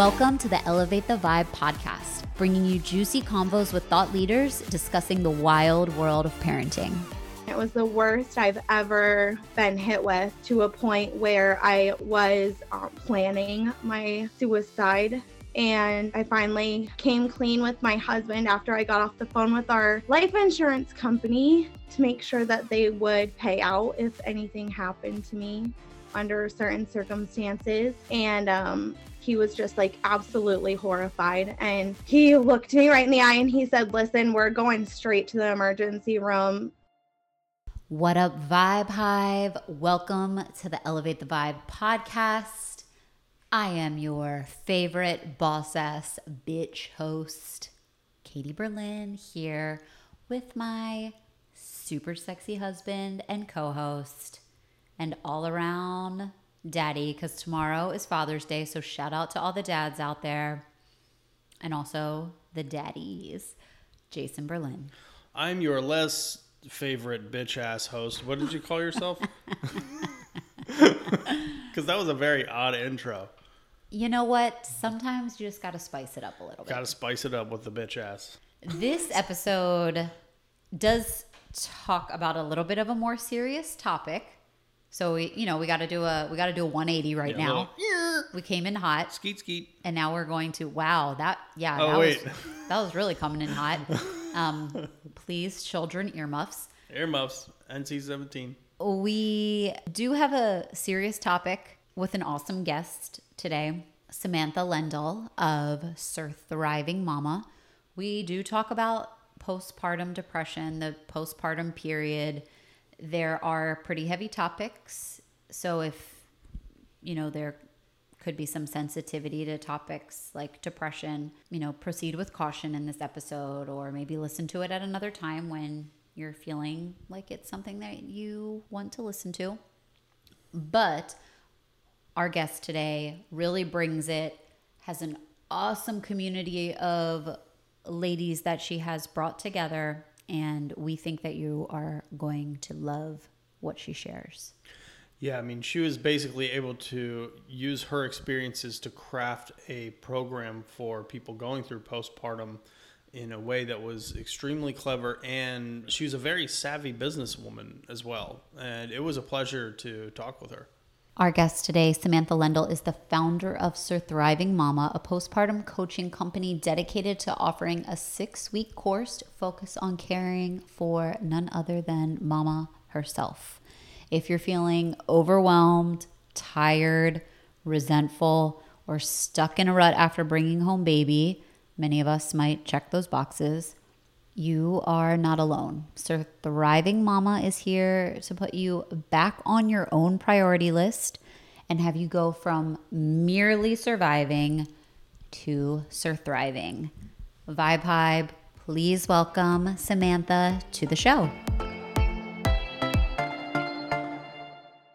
Welcome to the Elevate the Vibe podcast, bringing you juicy convos with thought leaders discussing the wild world of parenting. It was the worst I've ever been hit with to a point where I was uh, planning my suicide. And I finally came clean with my husband after I got off the phone with our life insurance company to make sure that they would pay out if anything happened to me under certain circumstances. And um, he was just like absolutely horrified. And he looked me right in the eye and he said, Listen, we're going straight to the emergency room. What up, Vibe Hive? Welcome to the Elevate the Vibe podcast. I am your favorite boss ass bitch host, Katie Berlin, here with my super sexy husband and co host, and all around daddy, because tomorrow is Father's Day. So shout out to all the dads out there and also the daddies, Jason Berlin. I'm your less favorite bitch ass host. What did you call yourself? Because that was a very odd intro. You know what? Sometimes you just got to spice it up a little bit. Got to spice it up with the bitch ass. This episode does talk about a little bit of a more serious topic. So we, you know, we got to do a we got to do a 180 right Yeah, now. little, We came in hot, Skeet skeet. and now we're going to. Wow, that yeah, Oh, that wait. was that was really coming in hot. Um, please, children, earmuffs. Earmuffs. NC seventeen. We do have a serious topic with an awesome guest today, Samantha Lendl of Sir Thriving Mama. We do talk about postpartum depression, the postpartum period. There are pretty heavy topics. So if, you know, there could be some sensitivity to topics like depression, you know, proceed with caution in this episode or maybe listen to it at another time when you're feeling like it's something that you want to listen to. But our guest today really brings it, has an awesome community of ladies that she has brought together, and we think that you are going to love what she shares. Yeah, I mean, she was basically able to use her experiences to craft a program for people going through postpartum in a way that was extremely clever. And she was a very savvy businesswoman as well. And it was a pleasure to talk with her. Our guest today, Samantha Lendl, is the founder of Sir Thriving Mama, a postpartum coaching company dedicated to offering a six week course focused on caring for none other than Mama herself. If you're feeling overwhelmed, tired, resentful, or stuck in a rut after bringing home baby, many of us might check those boxes. You are not alone. Sir Thriving Mama is here to put you back on your own priority list and have you go from merely surviving to Sir Thriving. Vibe please welcome Samantha to the show.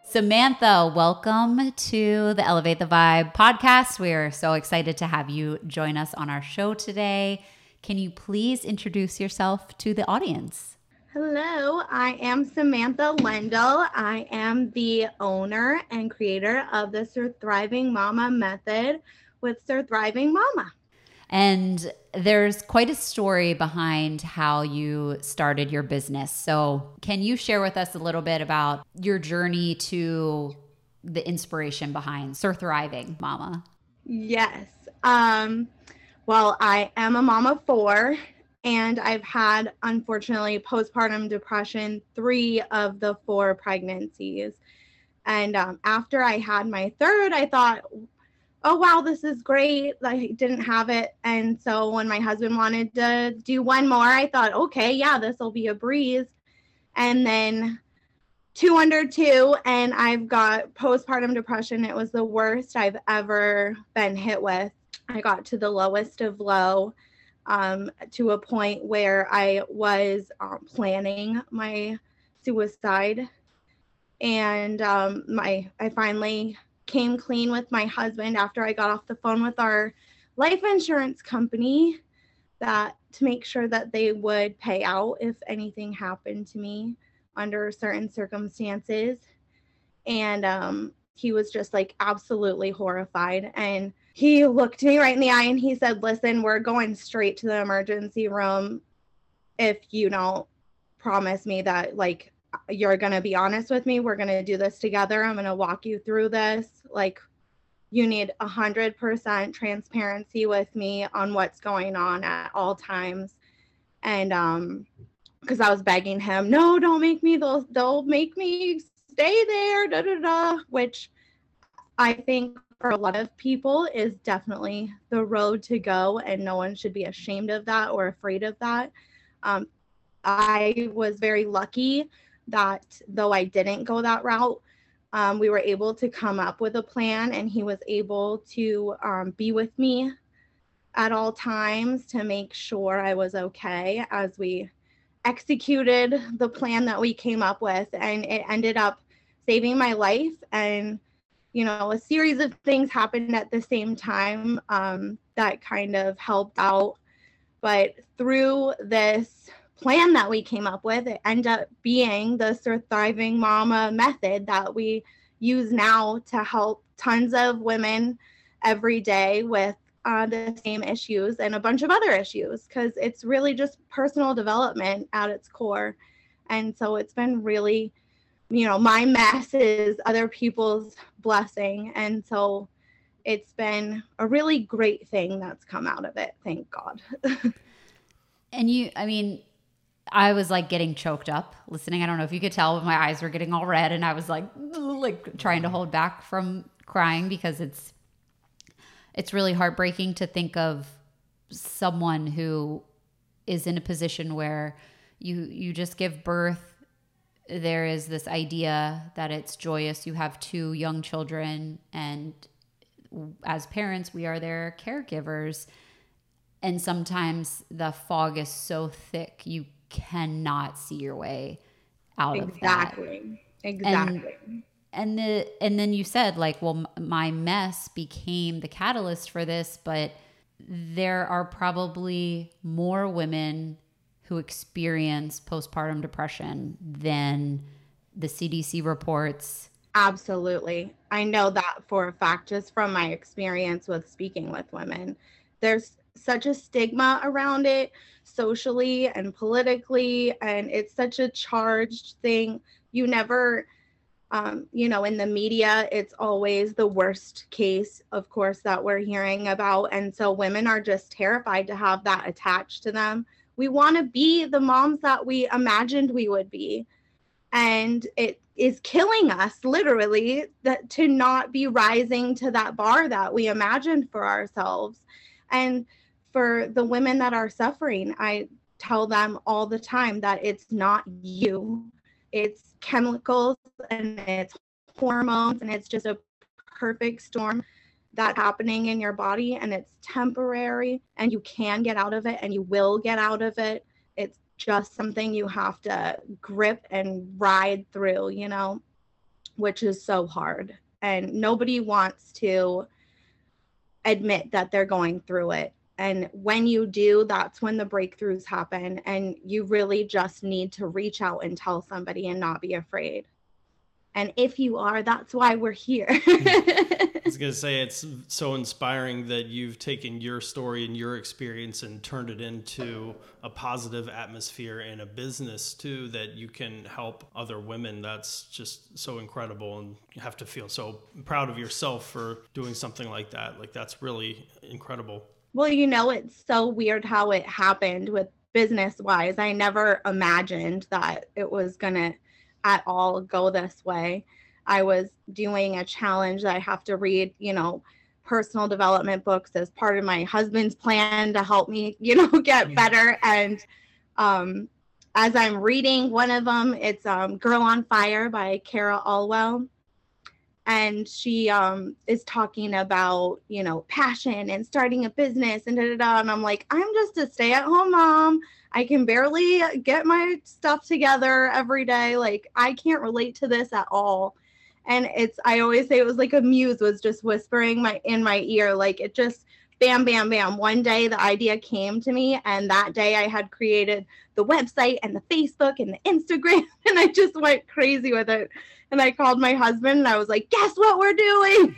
Samantha, welcome to the Elevate the Vibe podcast. We are so excited to have you join us on our show today. Can you please introduce yourself to the audience? Hello, I am Samantha Lendl. I am the owner and creator of the Sir Thriving Mama method with Sir Thriving Mama. And there's quite a story behind how you started your business. So, can you share with us a little bit about your journey to the inspiration behind Sir Thriving Mama? Yes. Um, well, I am a mom of four, and I've had, unfortunately, postpartum depression three of the four pregnancies. And um, after I had my third, I thought, oh, wow, this is great. I didn't have it. And so when my husband wanted to do one more, I thought, okay, yeah, this will be a breeze. And then two under two, and I've got postpartum depression. It was the worst I've ever been hit with. I got to the lowest of low um, to a point where I was um, planning my suicide, and um, my I finally came clean with my husband after I got off the phone with our life insurance company that to make sure that they would pay out if anything happened to me under certain circumstances. And um he was just like absolutely horrified. And he looked me right in the eye and he said, Listen, we're going straight to the emergency room if you don't promise me that, like, you're going to be honest with me. We're going to do this together. I'm going to walk you through this. Like, you need 100% transparency with me on what's going on at all times. And, um, because I was begging him, no, don't make me, they'll, they'll make me stay there, da da da, which I think for a lot of people is definitely the road to go and no one should be ashamed of that or afraid of that. Um, i was very lucky that though i didn't go that route um, we were able to come up with a plan and he was able to um, be with me at all times to make sure i was okay as we executed the plan that we came up with. And it ended up saving my life and you know, a series of things happened at the same time um, that kind of helped out. But through this plan that we came up with, it ended up being the Thriving Mama method that we use now to help tons of women every day with uh, the same issues and a bunch of other issues because it's really just personal development at its core. And so it's been really you know, my mess is other people's blessing. And so it's been a really great thing that's come out of it. Thank God. and you, I mean, I was like getting choked up listening. I don't know if you could tell, but my eyes were getting all red and I was like, like trying to hold back from crying because it's, it's really heartbreaking to think of someone who is in a position where you you just give birth there is this idea that it's joyous. You have two young children, and as parents, we are their caregivers. And sometimes the fog is so thick, you cannot see your way out exactly. of that. Exactly. And, and the and then you said like, well, my mess became the catalyst for this, but there are probably more women who experience postpartum depression than the CDC reports. Absolutely. I know that for a fact just from my experience with speaking with women. There's such a stigma around it socially and politically, and it's such a charged thing. You never, um, you know, in the media, it's always the worst case, of course, that we're hearing about. And so women are just terrified to have that attached to them we want to be the moms that we imagined we would be. And it is killing us literally that to not be rising to that bar that we imagined for ourselves. And for the women that are suffering i tell them all the time that it's not you. It's chemicals and it's hormones and it's just a perfect storm that's happening in your body and it's temporary and you can get out of it and you will get out of it. It's just something you have to grip and ride through, you know, which is so hard. And nobody wants to admit that they're going through it. And when you do, that's when the breakthroughs happen. And you really just need to reach out and tell somebody and not be afraid. And if you are, that's why we're here. I was going to say, it's so inspiring that you've taken your story and your experience and turned it into a positive atmosphere and a business too that you can help other women. That's just so incredible. And you have to feel so proud of yourself for doing something like that. Like, that's really incredible. Well, you know, it's so weird how it happened with business wise. I never imagined that it was going to at all go this way. I was doing a challenge that I have to read, you know, personal development books as part of my husband's plan to help me, you know, get better. And um, as I'm reading one of them, it's um, Girl on Fire by Cara Alwill. And she um, is talking about, you know, passion and starting a business and da da da. And I'm like, I'm just a stay at home mom. I can barely get my stuff together every day. Like I can't relate to this at all. And it's I always say it was like a muse was just whispering my in my ear. Like it just bam, bam, bam. One day the idea came to me, and that day I had created the website and the Facebook and the Instagram, and I just went crazy with it. And I called my husband and I was like, guess what we're doing?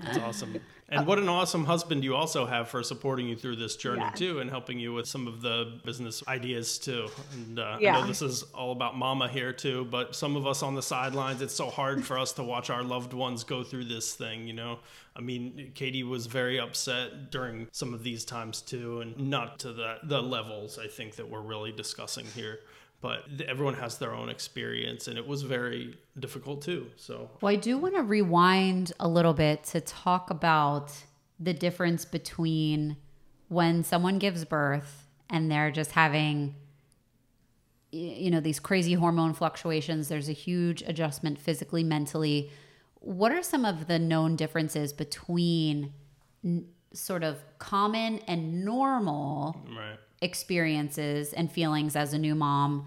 That's awesome. And what an awesome husband you also have for supporting you through this journey Yes. too, and helping you with some of the business ideas too. And uh, I Yeah. know this is all about mama here too, but some of us on the sidelines, it's so hard for us to watch our loved ones go through this thing. You know, I mean, Katie was very upset during some of these times too, and not to the the levels I think that we're really discussing here. But everyone has their own experience, and it was very difficult too. So Well, I do want to rewind a little bit to talk about the difference between when someone gives birth and they're just having you know these crazy hormone fluctuations there's a huge adjustment physically mentally what are some of the known differences between n- sort of common and normal right. Experiences and feelings as a new mom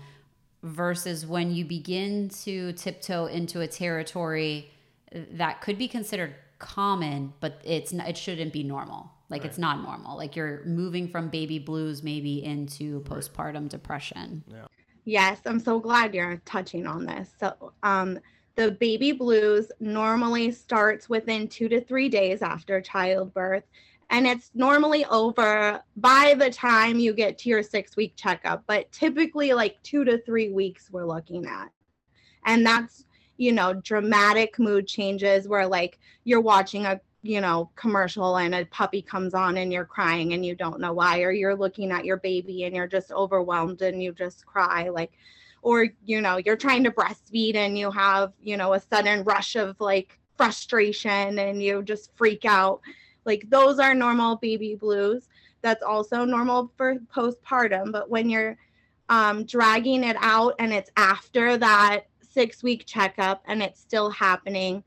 versus when you begin to tiptoe into a territory that could be considered common but it's not, it shouldn't be normal. Like it's not normal. Like you're moving from baby blues maybe into postpartum depression. Yeah. Yes, I'm so glad you're touching on this. So, um, the baby blues normally starts within two to three days after childbirth, and it's normally over by the time you get to your six week checkup, but typically like two to three weeks we're looking at. And that's, you know, dramatic mood changes where like you're watching a you know commercial and a puppy comes on and you're crying and you don't know why or you're looking at your baby and you're just overwhelmed and you just cry like or you know you're trying to breastfeed and you have you know a sudden rush of like frustration and you just freak out like those are normal baby blues. That's also normal for postpartum but when you're um, dragging it out and it's after that six week checkup and it's still happening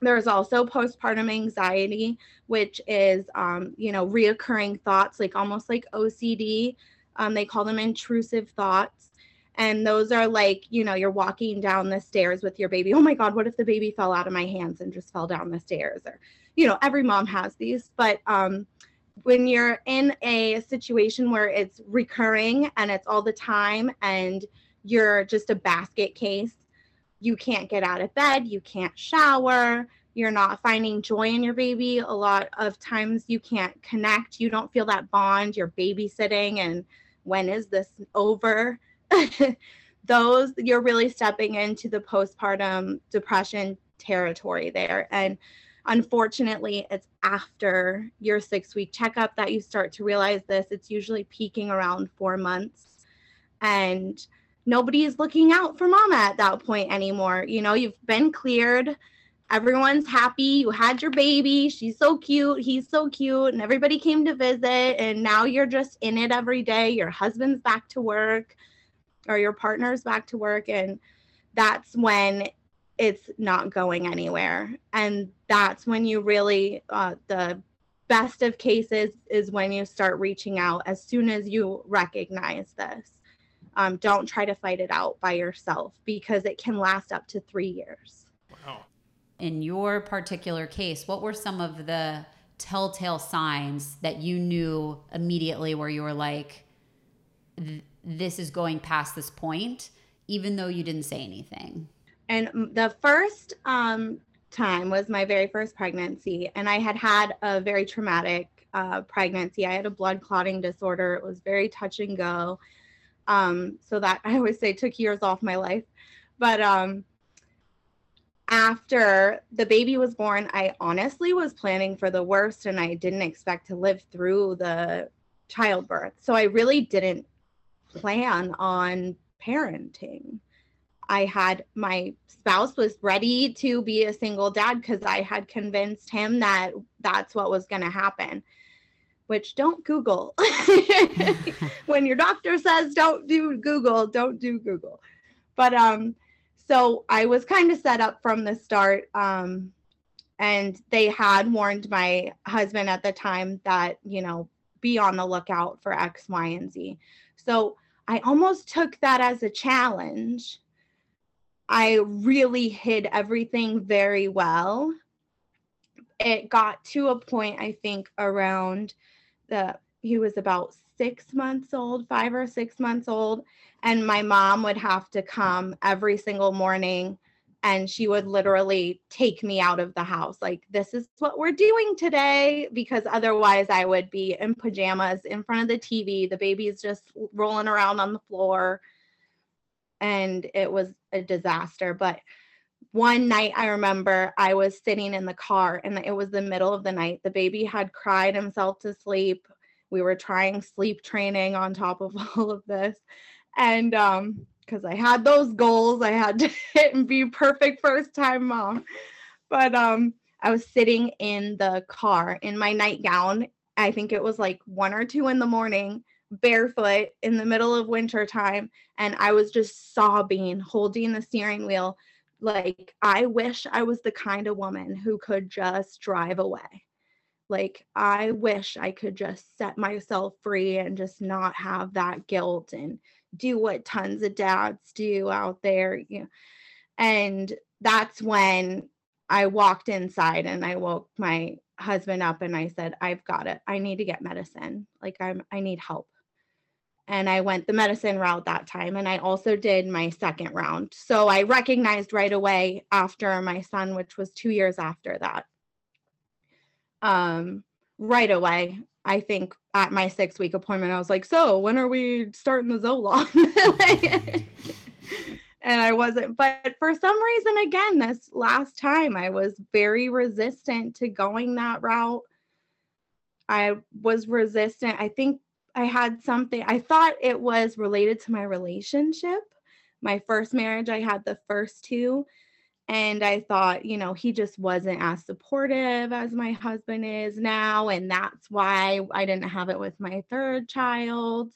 there's also postpartum anxiety which is um, you know reoccurring thoughts like almost like ocd um, they call them intrusive thoughts. And those are like you know you're walking down the stairs with your baby. Oh my god what if the baby fell out of my hands and just fell down the stairs? Or you know every mom has these but um when you're in a situation where it's recurring and it's all the time and you're just a basket case you can't get out of bed you can't shower you're not finding joy in your baby a lot of times you can't connect you don't feel that bond you're babysitting and when is this over? Those you're really stepping into the postpartum depression territory there. And unfortunately it's after your six week checkup that you start to realize this. It's usually peaking around four months. And nobody is looking out for mama at that point anymore. You know you've been cleared. Everyone's happy. You had your baby. She's so cute. He's so cute. And everybody came to visit. And now you're just in it every day. Your husband's back to work or your partner's back to work. And that's when it's not going anywhere. And that's when you really uh, the best of cases is when you start reaching out as soon as you recognize this. Um, don't try to fight it out by yourself because it can last up to three years. Wow. in your particular case what were some of the telltale signs that you knew immediately where you were like this is going past this point even though you didn't say anything And the first um, time was my very first pregnancy, and I had had a very traumatic uh, pregnancy. I had a blood clotting disorder. It was very touch and go. Um, so that I always say took years off my life. But um, after the baby was born, I honestly was planning for the worst, and I didn't expect to live through the childbirth. So I really didn't plan on parenting. I had my spouse was ready to be a single dad because I had convinced him that that's what was going to happen. Which don't Google. when your doctor says don't do Google, don't do Google. But um, so I was kind of set up from the start. Um, and they had warned my husband at the time that, you know, be on the lookout for X, Y, and Z. So I almost took that as a challenge. I really hid everything very well. It got to a point, I think, around the, he was about six months old, five or six months old. And my mom would have to come every single morning and she would literally take me out of the house like this is what we're doing today because otherwise i would be in pajamas in front of the tv the baby's just rolling around on the floor and it was a disaster but one night i remember i was sitting in the car and it was the middle of the night the baby had cried himself to sleep we were trying sleep training on top of all of this and um because I had those goals. I had to hit and be perfect first time mom. But um I was sitting in the car in my nightgown. I think it was like one or two in the morning, barefoot in the middle of winter time. And I was just sobbing, holding the steering wheel. Like, I wish I was the kind of woman who could just drive away. Like, I wish I could just set myself free and just not have that guilt and do what tons of dads do out there you know and that's when i walked inside and i woke my husband up and i said i've got it i need to get medicine like i'm i need help and i went the medicine route that time and i also did my second round so i recognized right away after my son which was 2 years after that um right away I think at my six week appointment, I was like, so when are we starting the Zoloft? and I wasn't, but for some reason, again, this last time I was very resistant to going that route. I was resistant. I think I had something, I thought it was related to my relationship. My first marriage, I had the first two. And I thought, you know, he just wasn't as supportive as my husband is now. And that's why I didn't have it with my third child.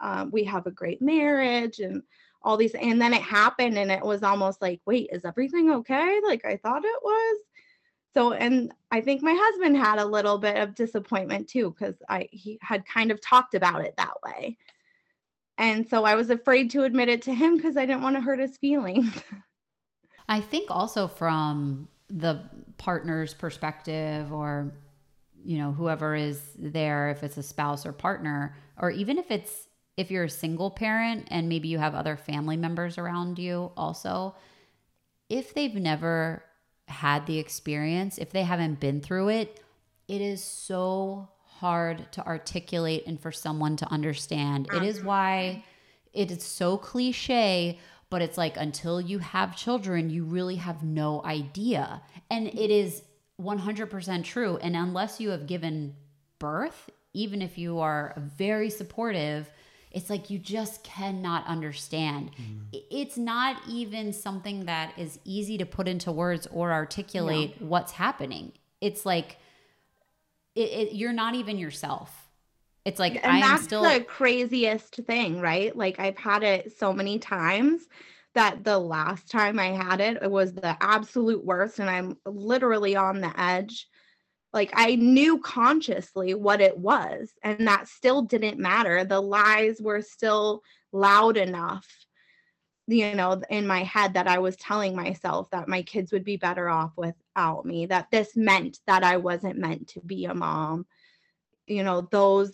Um, we have a great marriage and all these. And then it happened and it was almost like, wait, is everything okay? Like I thought it was. So, and I think my husband had a little bit of disappointment too, because I he had kind of talked about it that way. And so I was afraid to admit it to him because I didn't want to hurt his feelings. I think also from the partner's perspective or you know whoever is there if it's a spouse or partner or even if it's if you're a single parent and maybe you have other family members around you also if they've never had the experience if they haven't been through it it is so hard to articulate and for someone to understand it is why it is so cliche but it's like until you have children, you really have no idea. And it is 100% true. And unless you have given birth, even if you are very supportive, it's like you just cannot understand. Mm. It's not even something that is easy to put into words or articulate yeah. what's happening. It's like it, it, you're not even yourself. It's like and I that's still the craziest thing, right? Like I've had it so many times that the last time I had it, it was the absolute worst, and I'm literally on the edge. Like I knew consciously what it was, and that still didn't matter. The lies were still loud enough, you know, in my head that I was telling myself that my kids would be better off without me, that this meant that I wasn't meant to be a mom. You know those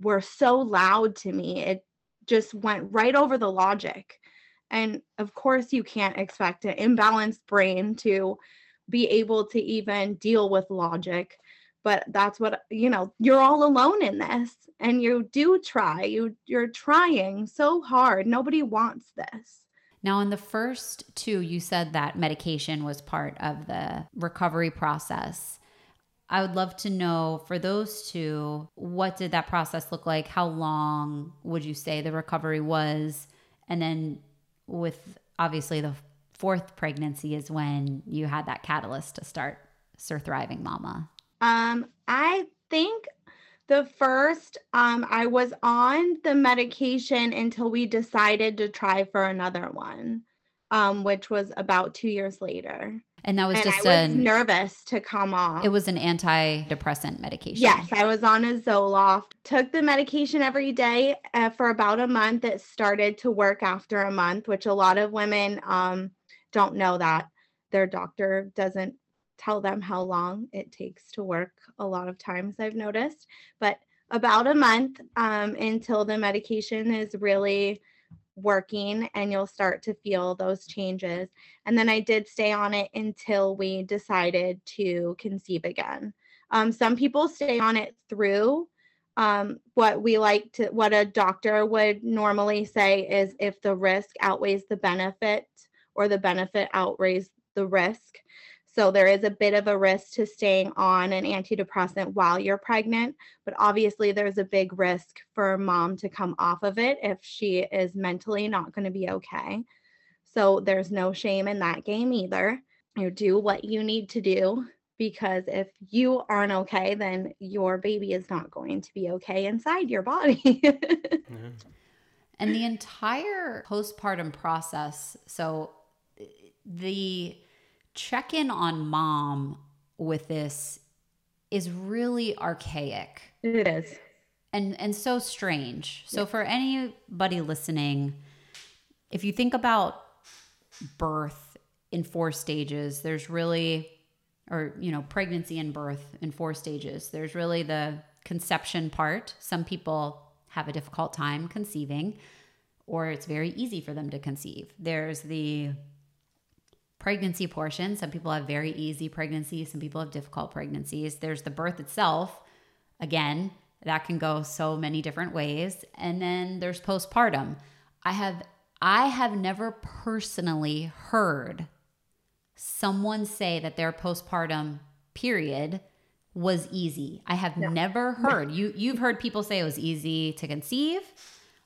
were so loud to me. It just went right over the logic. And of course you can't expect an imbalanced brain to be able to even deal with logic but that's what you know you're all alone in this and you do try you you're trying so hard nobody wants this now in the first two you said that medication was part of the recovery process I would love to know for those two, what did that process look like? How long would you say the recovery was? And then with obviously the fourth pregnancy is when you had that catalyst to start Sir Thriving Mama. Um, I think the first um I was on the medication until we decided to try for another one, um, which was about two years later. And that was and just I was nervous to come off. It was an antidepressant medication. Yes, I was on a Zoloft. Took the medication every day uh, for about a month. It started to work after a month, which a lot of women um, don't know that their doctor doesn't tell them how long it takes to work. A lot of times, I've noticed, but about a month um, until the medication is really working and you'll start to feel those changes. And then I did stay on it until we decided to conceive again. Um, some people stay on it through um, what we like to, what a doctor would normally say is if the risk outweighs the benefit or the benefit outweighs the risk. So there is a bit of a risk to staying on an antidepressant while you're pregnant, but obviously there's a big risk for mom to come off of it if she is mentally not going to be okay. So there's no shame in that game either. You do what you need to do because if you aren't okay, then your baby is not going to be okay inside your body. mm-hmm. And the entire postpartum process, so the check in on mom with this is really archaic. It is. And and so strange. So for anybody listening, if you think about birth in four stages, there's really or you know, pregnancy and birth in four stages. There's really the conception part. Some people have a difficult time conceiving or it's very easy for them to conceive. There's the pregnancy portion. Some people have very easy pregnancies, some people have difficult pregnancies. There's the birth itself. Again, that can go so many different ways. And then there's postpartum. I have I have never personally heard someone say that their postpartum period was easy. I have no. never heard. You you've heard people say it was easy to conceive.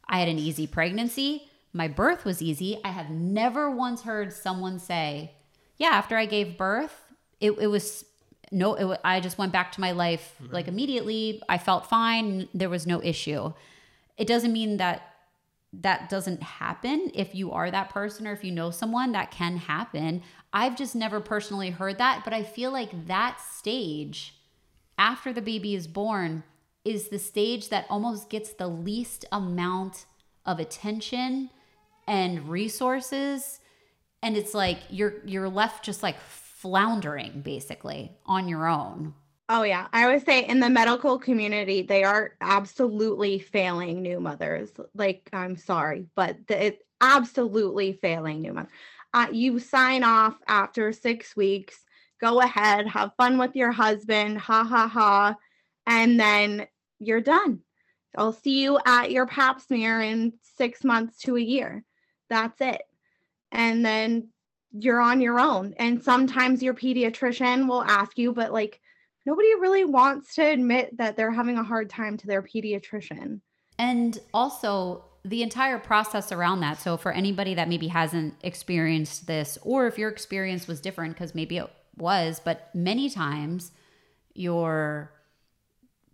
I had an easy pregnancy my birth was easy. I have never once heard someone say, yeah, after I gave birth, it, it was no, it, I just went back to my life mm-hmm. like immediately. I felt fine. There was no issue. It doesn't mean that that doesn't happen if you are that person or if you know someone that can happen. I've just never personally heard that, but I feel like that stage after the baby is born is the stage that almost gets the least amount of attention and resources and it's like you're you're left just like floundering basically on your own. Oh yeah. I would say in the medical community they are absolutely failing new mothers. Like i'm sorry but it's absolutely failing new mothers uh, you sign off after six weeks go ahead have fun with your husband ha ha ha and then you're done. I'll see you at your pap smear in six months to a year that's it. And then you're on your own. And sometimes your pediatrician will ask you, but like nobody really wants to admit that they're having a hard time to their pediatrician. And also, the entire process around that. So, for anybody that maybe hasn't experienced this, or if your experience was different, because maybe it was, but many times your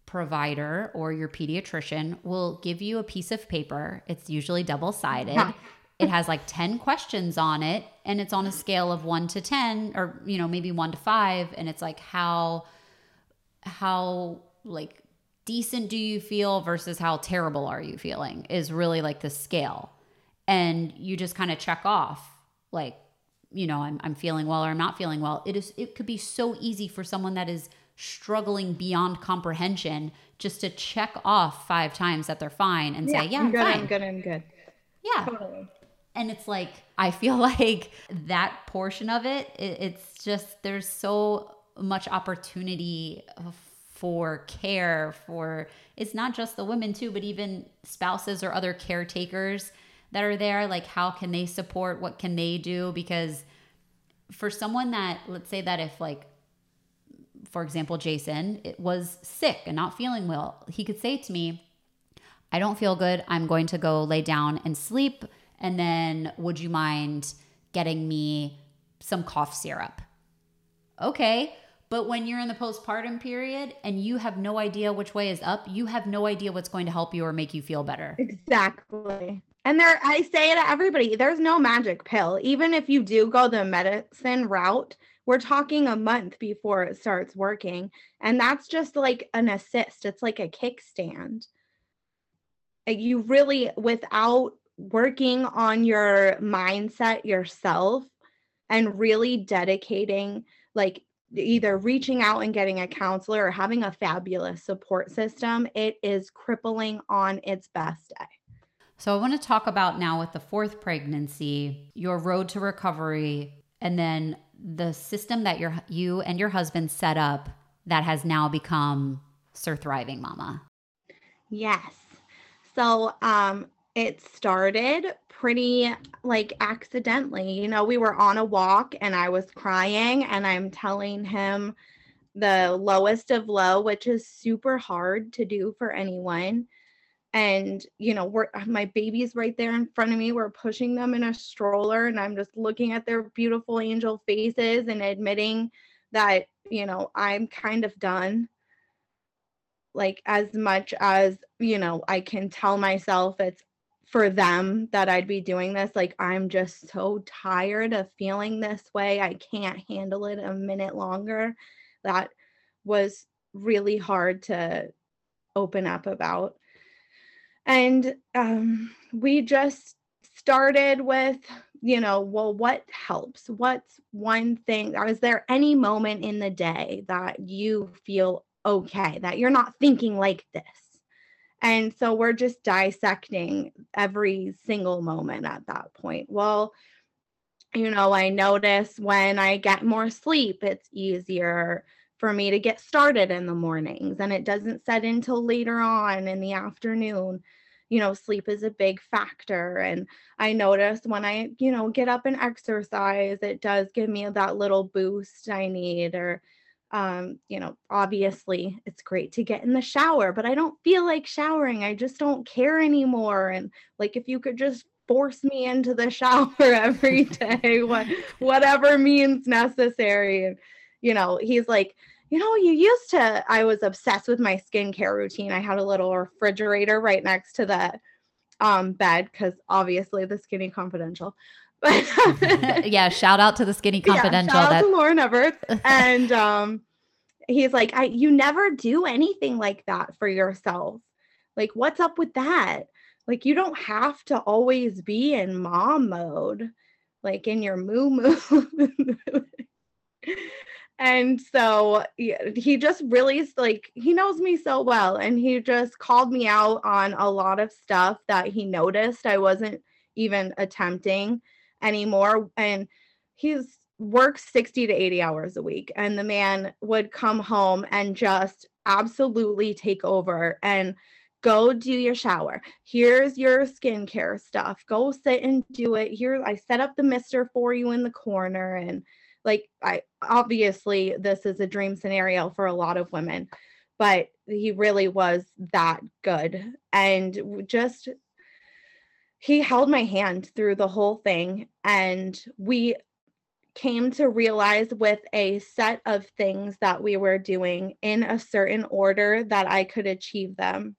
provider or your pediatrician will give you a piece of paper. It's usually double sided uh-huh. It has like 10 questions on it and it's on a scale of 1 to 10 or you know maybe 1 to 5 and it's like how how like decent do you feel versus how terrible are you feeling is really like the scale. And you just kind of check off like you know I'm, I'm feeling well or i'm not feeling well. It is it could be so easy for someone that is struggling beyond comprehension just to check off five times that they're fine and yeah, say yeah i'm good fine. i'm good i'm good. Yeah. Totally and it's like i feel like that portion of it, it it's just there's so much opportunity for care for it's not just the women too but even spouses or other caretakers that are there. Like how can they support? What can they do? Because for someone that let's say that if like for example jason it was sick and not feeling well he could say to me i don't feel good. I'm going to go lay down and sleep and then would you mind getting me some cough syrup? Okay. But when you're in the postpartum period and you have no idea which way is up, you have no idea what's going to help you or make you feel better. Exactly. And there, I say to everybody, there's no magic pill. Even if you do go the medicine route, we're talking a month before it starts working. And that's just like an assist, it's like a kickstand. You really, without working on your mindset yourself and really dedicating like either reaching out and getting a counselor or having a fabulous support system, it is crippling on its best day. So I want to talk about now with the fourth pregnancy, your road to recovery, and then the system that your you and your husband set up that has now become Sir Thriving Mama. Yes. So um it started pretty like accidentally. You know, we were on a walk and I was crying and I'm telling him the lowest of low, which is super hard to do for anyone. And, you know, we're uh, my baby's right there in front of me. We're pushing them in a stroller and I'm just looking at their beautiful angel faces and admitting that, you know, I'm kind of done like as much as you know i can tell myself it's for them that i'd be doing this like i'm just so tired of feeling this way i can't handle it a minute longer. That was really hard to open up about. And um, we just started with you know well what helps? What's one thing is there any moment in the day that you feel okay, that you're not thinking like this. And so we're just dissecting every single moment at that point. Well, you know, I notice when I get more sleep, it's easier for me to get started in the mornings and it doesn't set until later on in the afternoon. You know, sleep is a big factor. And I notice when I, you know, get up and exercise, it does give me that little boost I need or um, you know, obviously it's great to get in the shower, but I don't feel like showering. I just don't care anymore. And like, if you could just force me into the shower every day, what, whatever means necessary. And, you know, he's like, you know, you used to, I was obsessed with my skincare routine. I had a little refrigerator right next to the um, bed because obviously the skinny confidential. yeah, shout out to the Skinny Confidential. Yeah, shout out to Lauren Evarts. And um, he's like, I you never do anything like that for yourself. Like, what's up with that? Like, you don't have to always be in mom mode, like in your moo moo. and so he just really like he knows me so well and he just called me out on a lot of stuff that he noticed i wasn't even attempting anymore. And he's works 60 to 80 hours a week. And the man would come home and just absolutely take over and go do your shower. Here's your skincare stuff. Go sit and do it. Here, I set up the mister for you in the corner. And like, I obviously, this is a dream scenario for a lot of women, but he really was that good. And just he held my hand through the whole thing and we came to realize with a set of things that we were doing in a certain order that I could achieve them.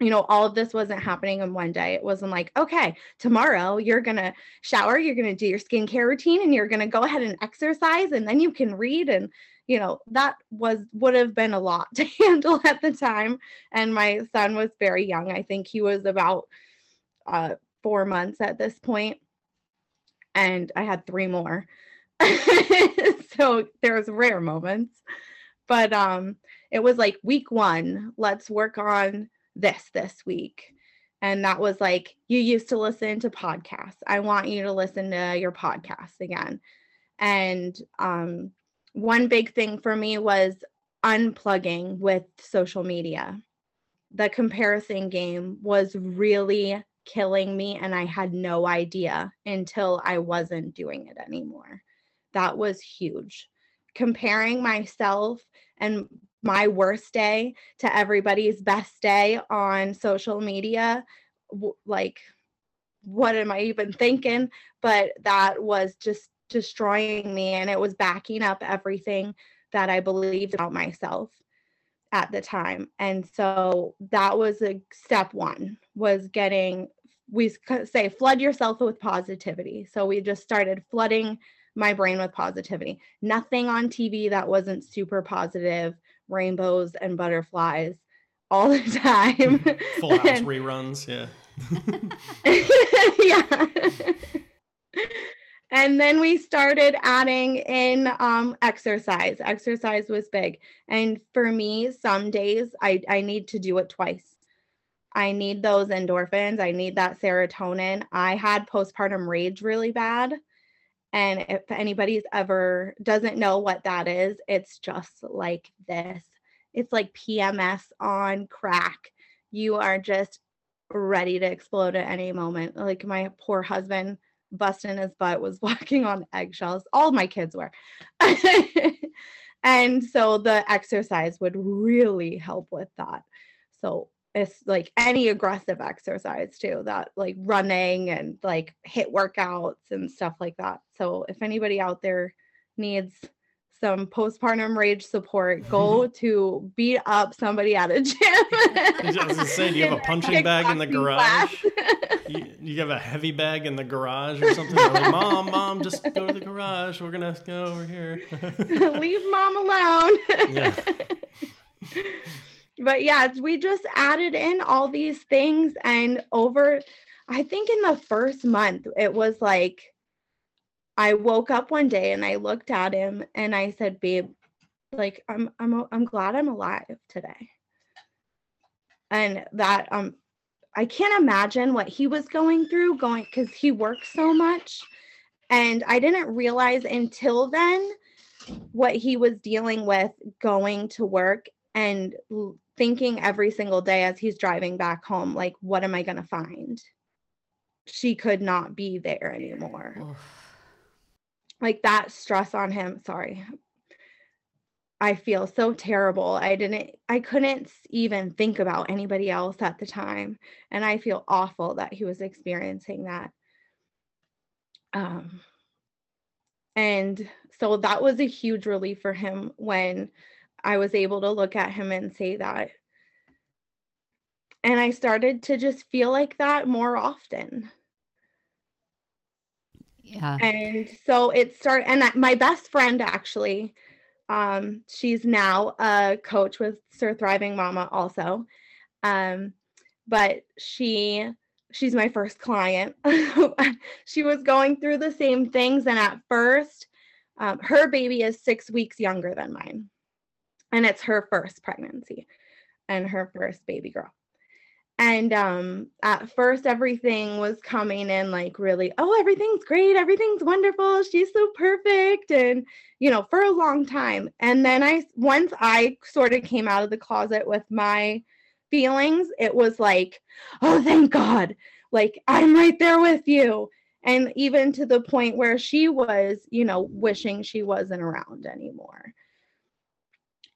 You know, all of this wasn't happening in one day. It wasn't like, okay, tomorrow you're going to shower, you're going to do your skincare routine, and you're going to go ahead and exercise, and then you can read. And, you know, that was would have been a lot to handle at the time. And my son was very young. I think he was about uh, four months at this point, and I had three more. so there's rare moments, but um, it was like week one. Let's work on this this week. And that was like, you used to listen to podcasts. I want you to listen to your podcasts again. And um, one big thing for me was unplugging with social media. The comparison game was really killing me and I had no idea until I wasn't doing it anymore. That was huge. Comparing myself and my worst day to everybody's best day on social media like what am I even thinking? But that was just destroying me and it was backing up everything that I believed about myself at the time. And so that was a step 1 was getting we say flood yourself with positivity. So we just started flooding my brain with positivity. Nothing on TV that wasn't super positive, rainbows and butterflies all the time. Full house and, reruns, yeah. yeah. and then we started adding in um, exercise. Exercise was big. And for me, some days I, I need to do it twice I need those endorphins. I need that serotonin. I had postpartum rage really bad. And if anybody's ever doesn't know what that is, it's just like this. It's like PMS on crack. You are just ready to explode at any moment. Like my poor husband busting his butt was walking on eggshells. All my kids were. and so the exercise would really help with that. So it's like any aggressive exercise too, that like running and like HIIT workouts and stuff like that. So if anybody out there needs some postpartum rage support, go mm-hmm. to beat up somebody at a gym. I was gonna say, do you have a punching bag in the garage? you, you, have a heavy bag in the garage or something? Like, mom, mom, just go to the garage. We're gonna go over here. Leave mom alone. yeah. But yeah, we just added in all these things and over I think in the first month it was like I woke up one day and I looked at him and I said, "Babe, like I'm I'm I'm glad I'm alive today." And that um I can't imagine what he was going through going cuz he works so much and I didn't realize until then what he was dealing with going to work and thinking every single day as he's driving back home like what am I going to find? She could not be there anymore. Like that stress on him sorry. I feel so terrible. I didn't i couldn't even think about anybody else at the time and i feel awful that he was experiencing that. Um and so that was a huge relief for him when i was able to look at him and say that and i started to just feel like that more often yeah. And so it started, and my best friend actually, um, she's now a coach with Surthriving Mama also. Um, but she she's my first client. she was going through the same things, and at first, um, her baby is six weeks younger than mine, and it's her first pregnancy and her first baby girl. And um at first everything was coming in like really oh everything's great. Everything's wonderful. She's so perfect. And you know for a long time. And then i once i sort of came out of the closet with my feelings it was like oh thank god. Like i'm right there with you. And even to the point where she was you know wishing she wasn't around anymore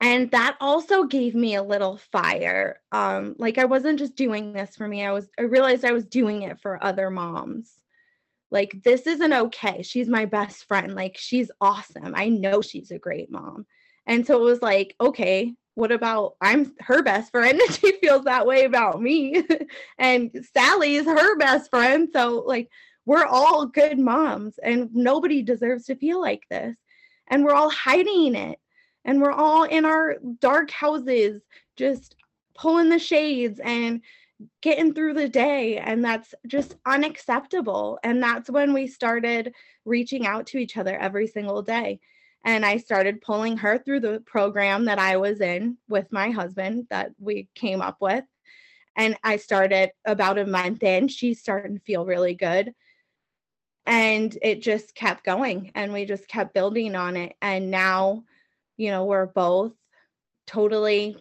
and that also gave me a little fire. Um like i wasn't just doing this for me i was i realized i was doing it for other moms. Like this isn't okay she's my best friend like she's awesome i know she's a great mom. And so it was like okay what about i'm her best friend and she feels that way about me. And sally is her best friend so like we're all good moms and nobody deserves to feel like this. And we're all hiding it and we're all in our dark houses just pulling the shades and getting through the day. And that's just unacceptable. And that's when we started reaching out to each other every single day. And i started pulling her through the program that i was in with my husband that we came up with. And i started about a month in she's starting to feel really good. And it just kept going and we just kept building on it. And now you know, we're both totally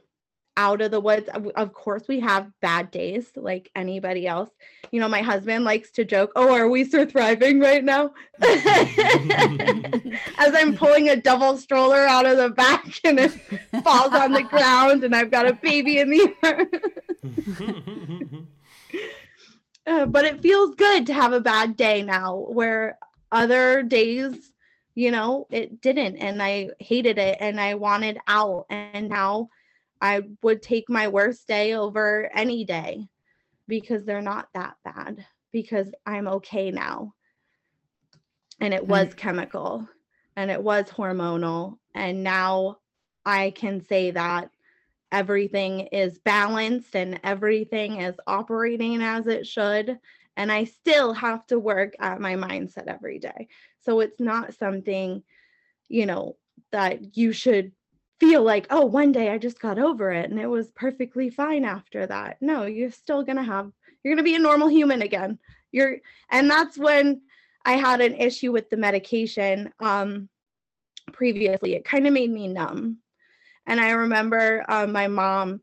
out of the woods. Of course, we have bad days like anybody else. You know, my husband likes to joke, Oh, are we so thriving right now? As I'm pulling a double stroller out of the back and it falls on the ground, and I've got a baby in the air. uh, but it feels good to have a bad day now where other days you know it didn't and i hated it and i wanted out and now i would take my worst day over any day because they're not that bad because i'm okay now. And it was chemical and it was hormonal and now i can say that everything is balanced and everything is operating as it should and i still have to work at my mindset every day so it's not something, you know, that you should feel like, oh, one day I just got over it and it was perfectly fine after that. No, you're still going to have, you're going to be a normal human again. You're, and that's when I had an issue with the medication um, previously. It kind of made me numb. And I remember um, my mom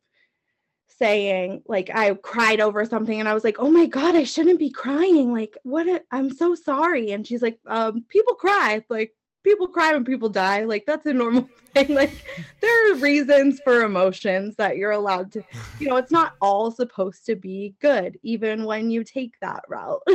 saying, like, I cried over something and I was like, oh my God, I shouldn't be crying. Like, what? I'm so sorry. And she's like, um, people cry. Like, people cry when people die. Like that's a normal thing. Like there are reasons for emotions that you're allowed to, you know, it's not all supposed to be good, even when you take that route.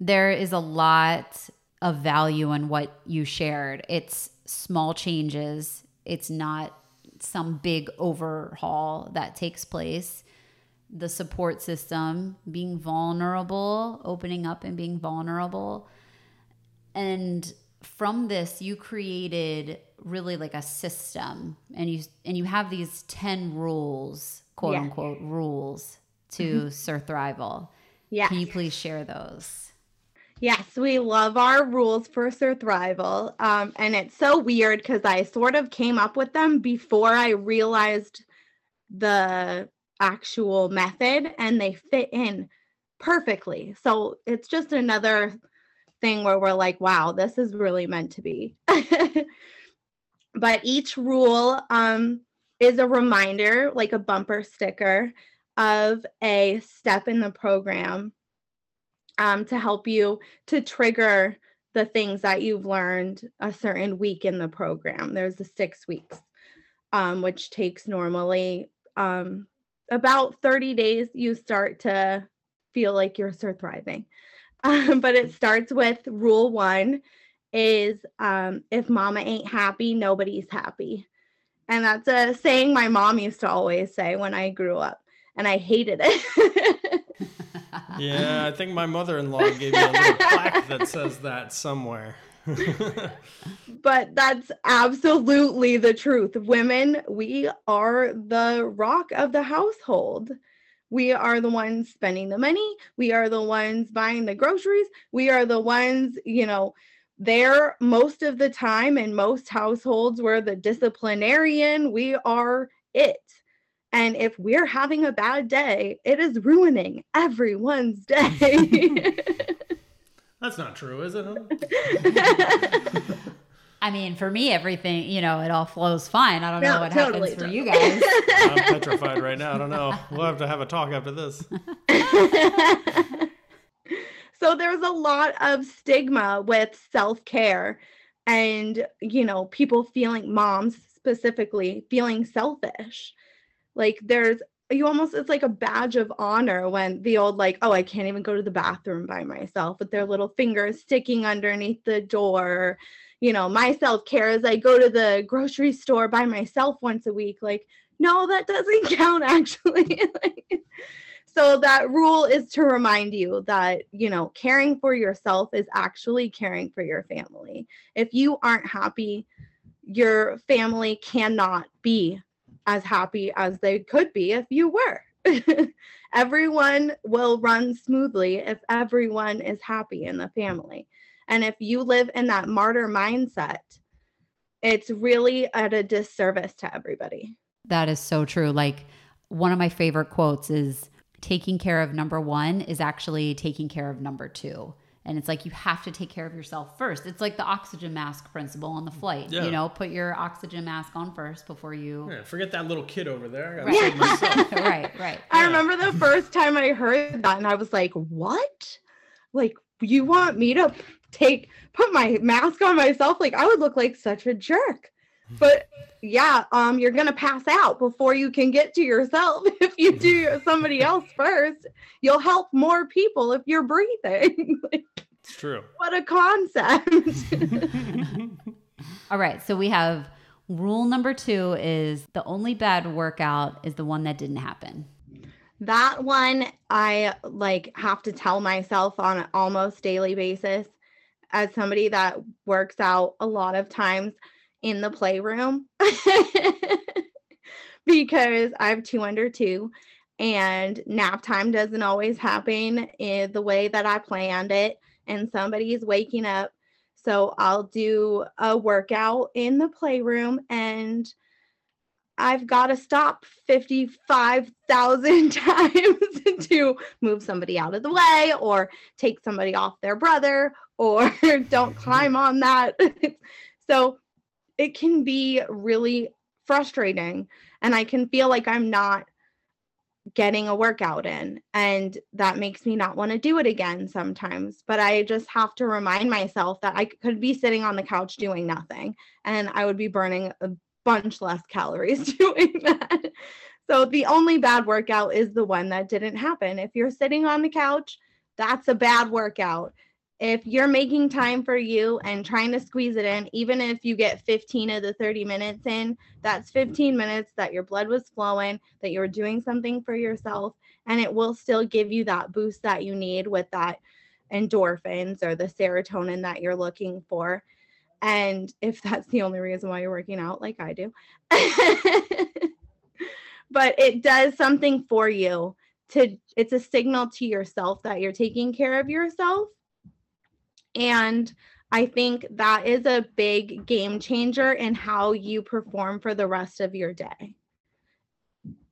There is a lot of value in what you shared. It's small changes. It's not some big overhaul that takes place. The support system, being vulnerable, opening up and being vulnerable. And from this you created really like a system and you and you have these 10 rules quote unquote rules to mm-hmm. surthrival yeah can you please share those yes we love our rules for surthrival um, and it's so weird because i sort of came up with them before i realized the actual method and they fit in perfectly so it's just another thing where we're like, wow, this is really meant to be. but each rule um, is a reminder, like a bumper sticker, of a step in the program um, to help you to trigger the things that you've learned a certain week in the program. There's the six weeks, um, which takes normally um, about 30 days. You start to feel like you're thriving. Um, but it starts with rule one is um, if mama ain't happy, nobody's happy. And that's a saying my mom used to always say when I grew up, and I hated it. yeah, I think my mother in law gave me a little plaque that says that somewhere. but that's absolutely the truth. Women, we are the rock of the household. We are the ones spending the money. We are the ones buying the groceries. We are the ones, you know, there most of the time in most households we're the disciplinarian. We are it. And if we're having a bad day, it is ruining everyone's day. That's not true, is it? I mean, for me, everything, you know, it all flows fine. I don't no, know what totally happens for you guys. I'm petrified right now. I don't know. We'll have to have a talk after this. so there's a lot of stigma with self-care and, you know, people feeling moms specifically feeling selfish. Like there's you almost it's like a badge of honor when the old like oh i can't even go to the bathroom by myself with their little fingers sticking underneath the door you know, my self care is I go to the grocery store by myself once a week. Like, no, that doesn't count actually. so that rule is to remind you that, you know, caring for yourself is actually caring for your family. If you aren't happy, your family cannot be as happy as they could be if you were. everyone will run smoothly if everyone is happy in the family. And if you live in that martyr mindset, it's really at a disservice to everybody. That is so true. Like one of my favorite quotes is taking care of number one is actually taking care of number two. And it's like you have to take care of yourself first. It's like the oxygen mask principle on the flight. Yeah. You know, put your oxygen mask on first before you. Yeah, forget that little kid over there. right. right, right. I yeah. remember the first time I heard that, and I was like, "What? Like, you want me to take put my mask on myself like i would look like such a jerk but yeah um you're gonna pass out before you can get to yourself. If you do somebody else first you'll help more people if you're breathing. It's true. what a concept. All right so we have rule number two is the only bad workout is the one that didn't happen. That one i like have to tell myself on an almost daily basis. As somebody that works out a lot of times in the playroom because I have two under two and nap time doesn't always happen in the way that I planned it and somebody's waking up So I'll do a workout in the playroom and I've got to stop 55,000 times to move somebody out of the way or take somebody off their brother or don't climb on that. so it can be really frustrating and I can feel like I'm not getting a workout in and that makes me not want to do it again sometimes but i just have to remind myself that i could be sitting on the couch doing nothing and i would be burning a bunch less calories doing that. So the only bad workout is the one that didn't happen. If you're sitting on the couch that's a bad workout if you're making time for you and trying to squeeze it in, even if you get 15 of the 30 minutes in, that's 15 minutes that your blood was flowing, that you're doing something for yourself, and it will still give you that boost that you need with that endorphins or the serotonin that you're looking for. And if that's the only reason why you're working out, like I do, but it does something for you to it's a signal to yourself that you're taking care of yourself and I think that is a big game changer in how you perform for the rest of your day.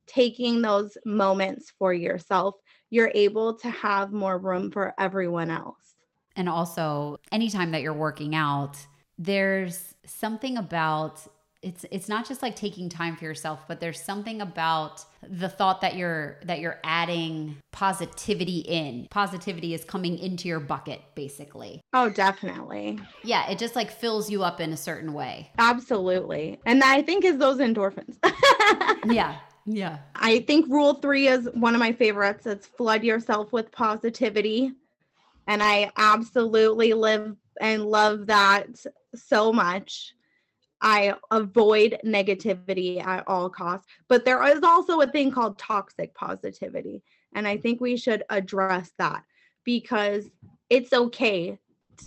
Taking those moments for yourself, you're able to have more room for everyone else. And also, anytime that you're working out, there's something about it's it's not just like taking time for yourself but there's something about the thought that you're that you're adding positivity in. Positivity is coming into your bucket basically. Oh definitely. Yeah it just like fills you up in a certain way. Absolutely. And i think is those endorphins. Yeah yeah. I think rule three is one of my favorites. It's flood yourself with positivity. And i absolutely live and love that so much I avoid negativity at all costs. But there is also a thing called toxic positivity. And I think we should address that because it's okay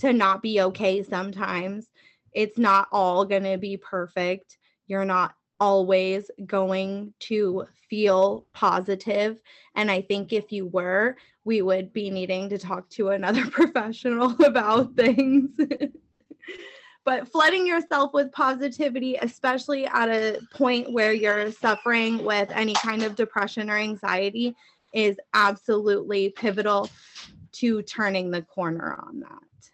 to not be okay sometimes. It's not all going to be perfect. You're not always going to feel positive. And I think if you were, we would be needing to talk to another professional about things. but flooding yourself with positivity, especially at a point where you're suffering with any kind of depression or anxiety, is absolutely pivotal to turning the corner on that.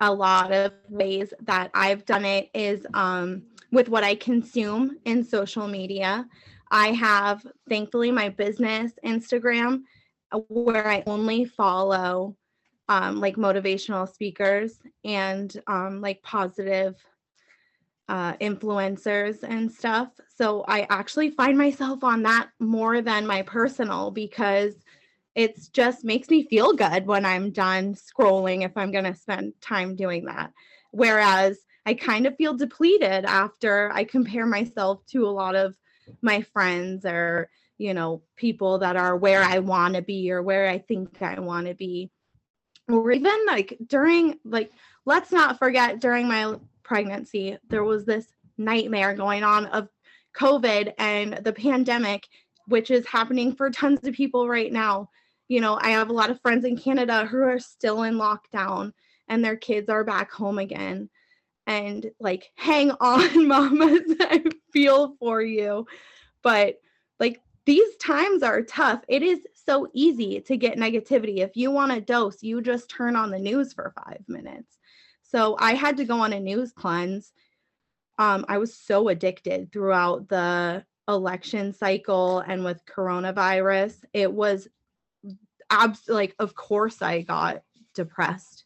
A lot of ways that I've done it is um, with what I consume in social media. I have, thankfully, my business Instagram uh, where I only follow um, like motivational speakers and um, like positive uh, influencers and stuff. So I actually find myself on that more than my personal because it's just makes me feel good when I'm done scrolling if I'm going to spend time doing that. Whereas I kind of feel depleted after I compare myself to a lot of my friends or, you know, people that are where I want to be or where I think I want to be or even like during like let's not forget during my pregnancy there was this nightmare going on of covid and the pandemic which is happening for tons of people right now. You know i have a lot of friends in canada who are still in lockdown and their kids are back home again. And like hang on mamas i feel for you. But like these times are tough. It is so easy to get negativity. If you want a dose, you just turn on the news for five minutes. So I had to go on a news cleanse. Um, I was so addicted throughout the election cycle and with coronavirus. It was abs- like, of course, I got depressed.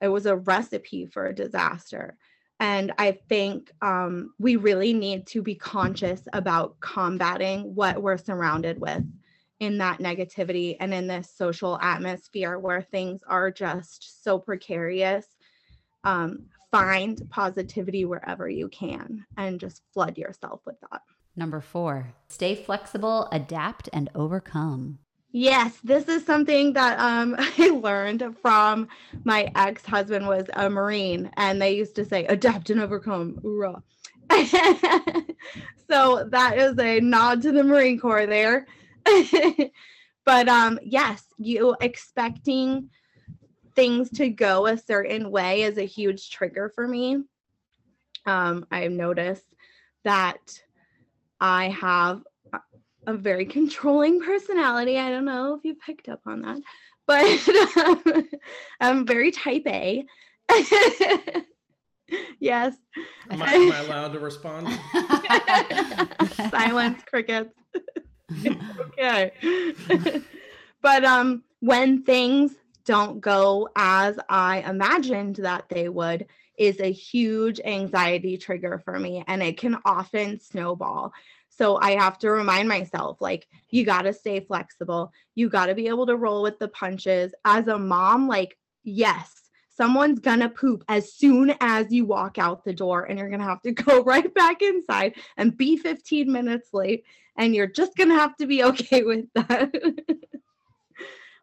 It was a recipe for a disaster. And I think um, we really need to be conscious about combating what we're surrounded with in that negativity and in this social atmosphere where things are just so precarious um, find positivity wherever you can and just flood yourself with that. Number four stay flexible adapt and overcome. Yes this is something that um, i learned from my ex-husband was a marine and they used to say adapt and overcome. Hoorah. so that is a nod to the marine corps there but um yes you expecting things to go a certain way is a huge trigger for me. Um, I've noticed that I have a very controlling personality. I don't know if you picked up on that, but um, I'm very type A. yes. Am I, am I allowed to respond? Silence, crickets. okay. but um when things don't go as I imagined that they would is a huge anxiety trigger for me and it can often snowball. So I have to remind myself like you got to stay flexible. You got to be able to roll with the punches. As a mom like yes, someone's gonna poop as soon as you walk out the door and you're gonna have to go right back inside and be 15 minutes late and you're just gonna have to be okay with that.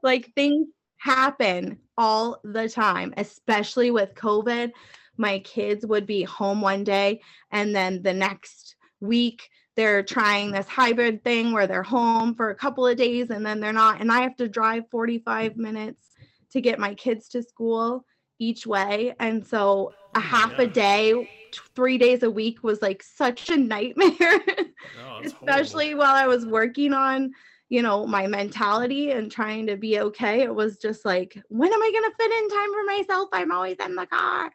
Like things happen all the time especially with covid. My kids would be home one day and then the next week they're trying this hybrid thing where they're home for a couple of days and then they're not and i have to drive 45 minutes to get my kids to school each way. And so a oh, half yeah. a day, three days a week was like such a nightmare, Oh, especially horrible. while I was working on, you know, my mentality and trying to be okay. It was just like, when am I going to fit in time for myself? I'm always in the car.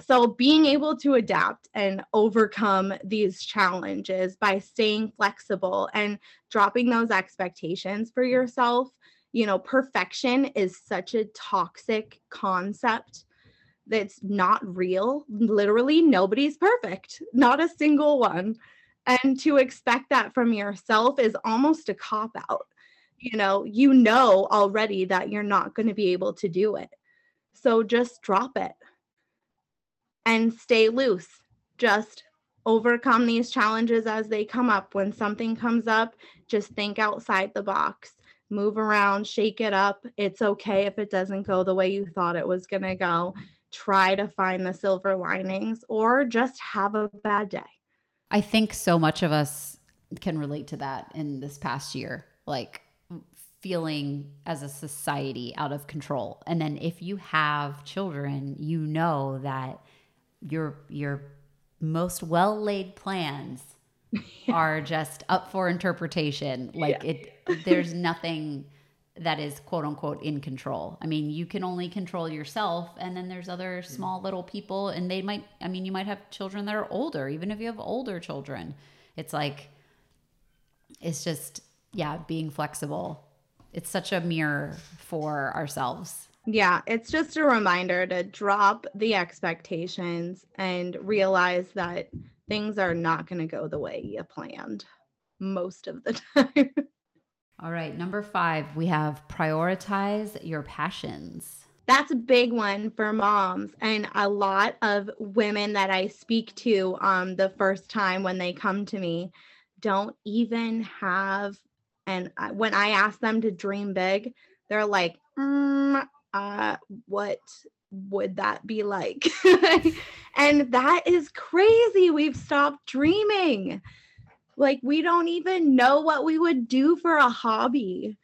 So, being able to adapt and overcome these challenges by staying flexible and dropping those expectations for yourself you know, perfection is such a toxic concept that's not real. Literally, nobody's perfect, not a single one. And to expect that from yourself is almost a cop out. You know, you know already that you're not going to be able to do it. So just drop it and stay loose. Just overcome these challenges as they come up. When something comes up, just think outside the box move around, shake it up. It's okay if it doesn't go the way you thought it was going to go. Try to find the silver linings or just have a bad day. I think so much of us can relate to that in this past year, like feeling as a society out of control. And then if you have children, you know that your your most well-laid plans are just up for interpretation. Like it there's nothing that is quote unquote in control. I mean, you can only control yourself and then there's other mm-hmm. small little people and they might I mean, you might have children that are older, even if you have older children. It's like it's just yeah, being flexible. It's such a mirror for ourselves. Yeah, it's just a reminder to drop the expectations and realize that things are not going to go the way you planned most of the time. All right, number 5, we have prioritize your passions. That's a big one for moms and a lot of women that I speak to um the first time when they come to me don't even have and when I ask them to dream big, they're like, mm, uh, what would that be like? and that is crazy. We've stopped dreaming. Like, we don't even know what we would do for a hobby.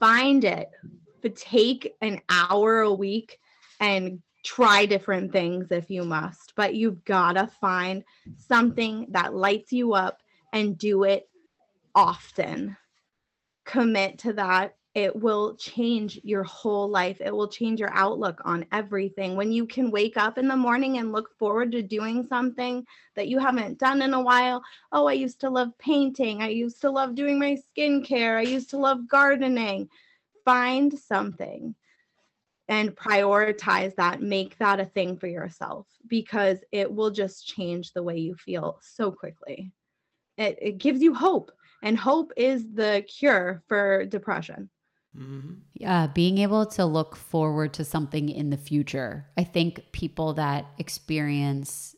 Find it, but take an hour a week and try different things if you must. But you've got to find something that lights you up and do it often. Commit to that it will change your whole life. It will change your outlook on everything. When you can wake up in the morning and look forward to doing something that you haven't done in a while. Oh, I used to love painting. I used to love doing my skincare. I used to love gardening. Find something and prioritize that. Make that a thing for yourself because it will just change the way you feel so quickly. It, it gives you hope, and hope is the cure for depression. Mm-hmm. Yeah, being able to look forward to something in the future. I think people that experience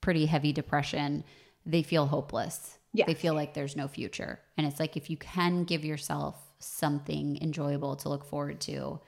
pretty heavy depression, they feel hopeless. Yes. They feel like there's no future. And it's like if you can give yourself something enjoyable to look forward to,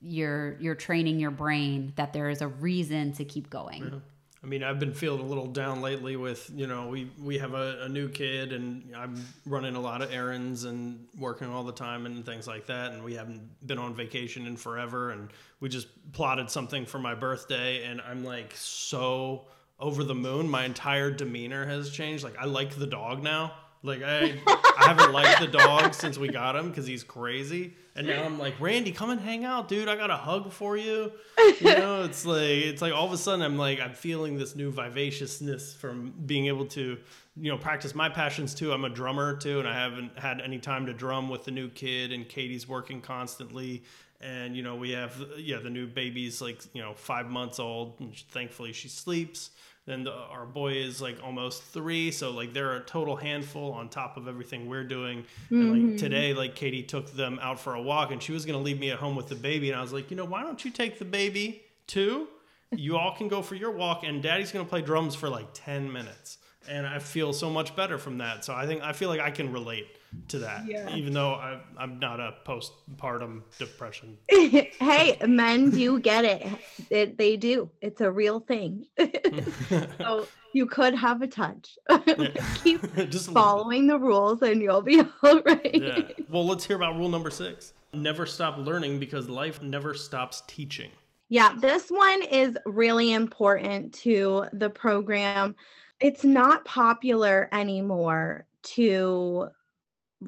you're you're training your brain that there is a reason to keep going. I mean, I've been feeling a little down lately with, you know, we, we have a, a, new kid and I'm running a lot of errands and working all the time and things like that. And we haven't been on vacation in forever. And we just plotted something for my birthday. And I'm like so over the moon. My entire demeanor has changed. Like, I like the dog now. Like I, I haven't liked the dog since we got him because he's crazy, and now I'm like, Randy, come and hang out, dude. I got a hug for you. You know, it's like it's like all of a sudden I'm like I'm feeling this new vivaciousness from being able to, you know, practice my passions too. I'm a drummer too, and I haven't had any time to drum with the new kid, and Katie's working constantly. And you know we have yeah the new baby's like you know five months old and thankfully she sleeps then the, our boy is like almost three, so like they're a total handful on top of everything we're doing. Mm-hmm. And like mm-hmm. today, like Katie took them out for a walk, and she was gonna leave me at home with the baby, and I was like, you know, why don't you take the baby too? You all can go for your walk, and Daddy's gonna play drums for like ten minutes, and I feel so much better from that. So I think I feel like I can relate to that, yeah. even though I, I'm not a postpartum depression. hey, men do get it. it. They do. It's a real thing. so you could have a touch. Keep Just following the rules, and you'll be all right. Yeah. Well, let's hear about rule number six. Never stop learning because life never stops teaching. Yeah, this one is really important to the program. It's not popular anymore to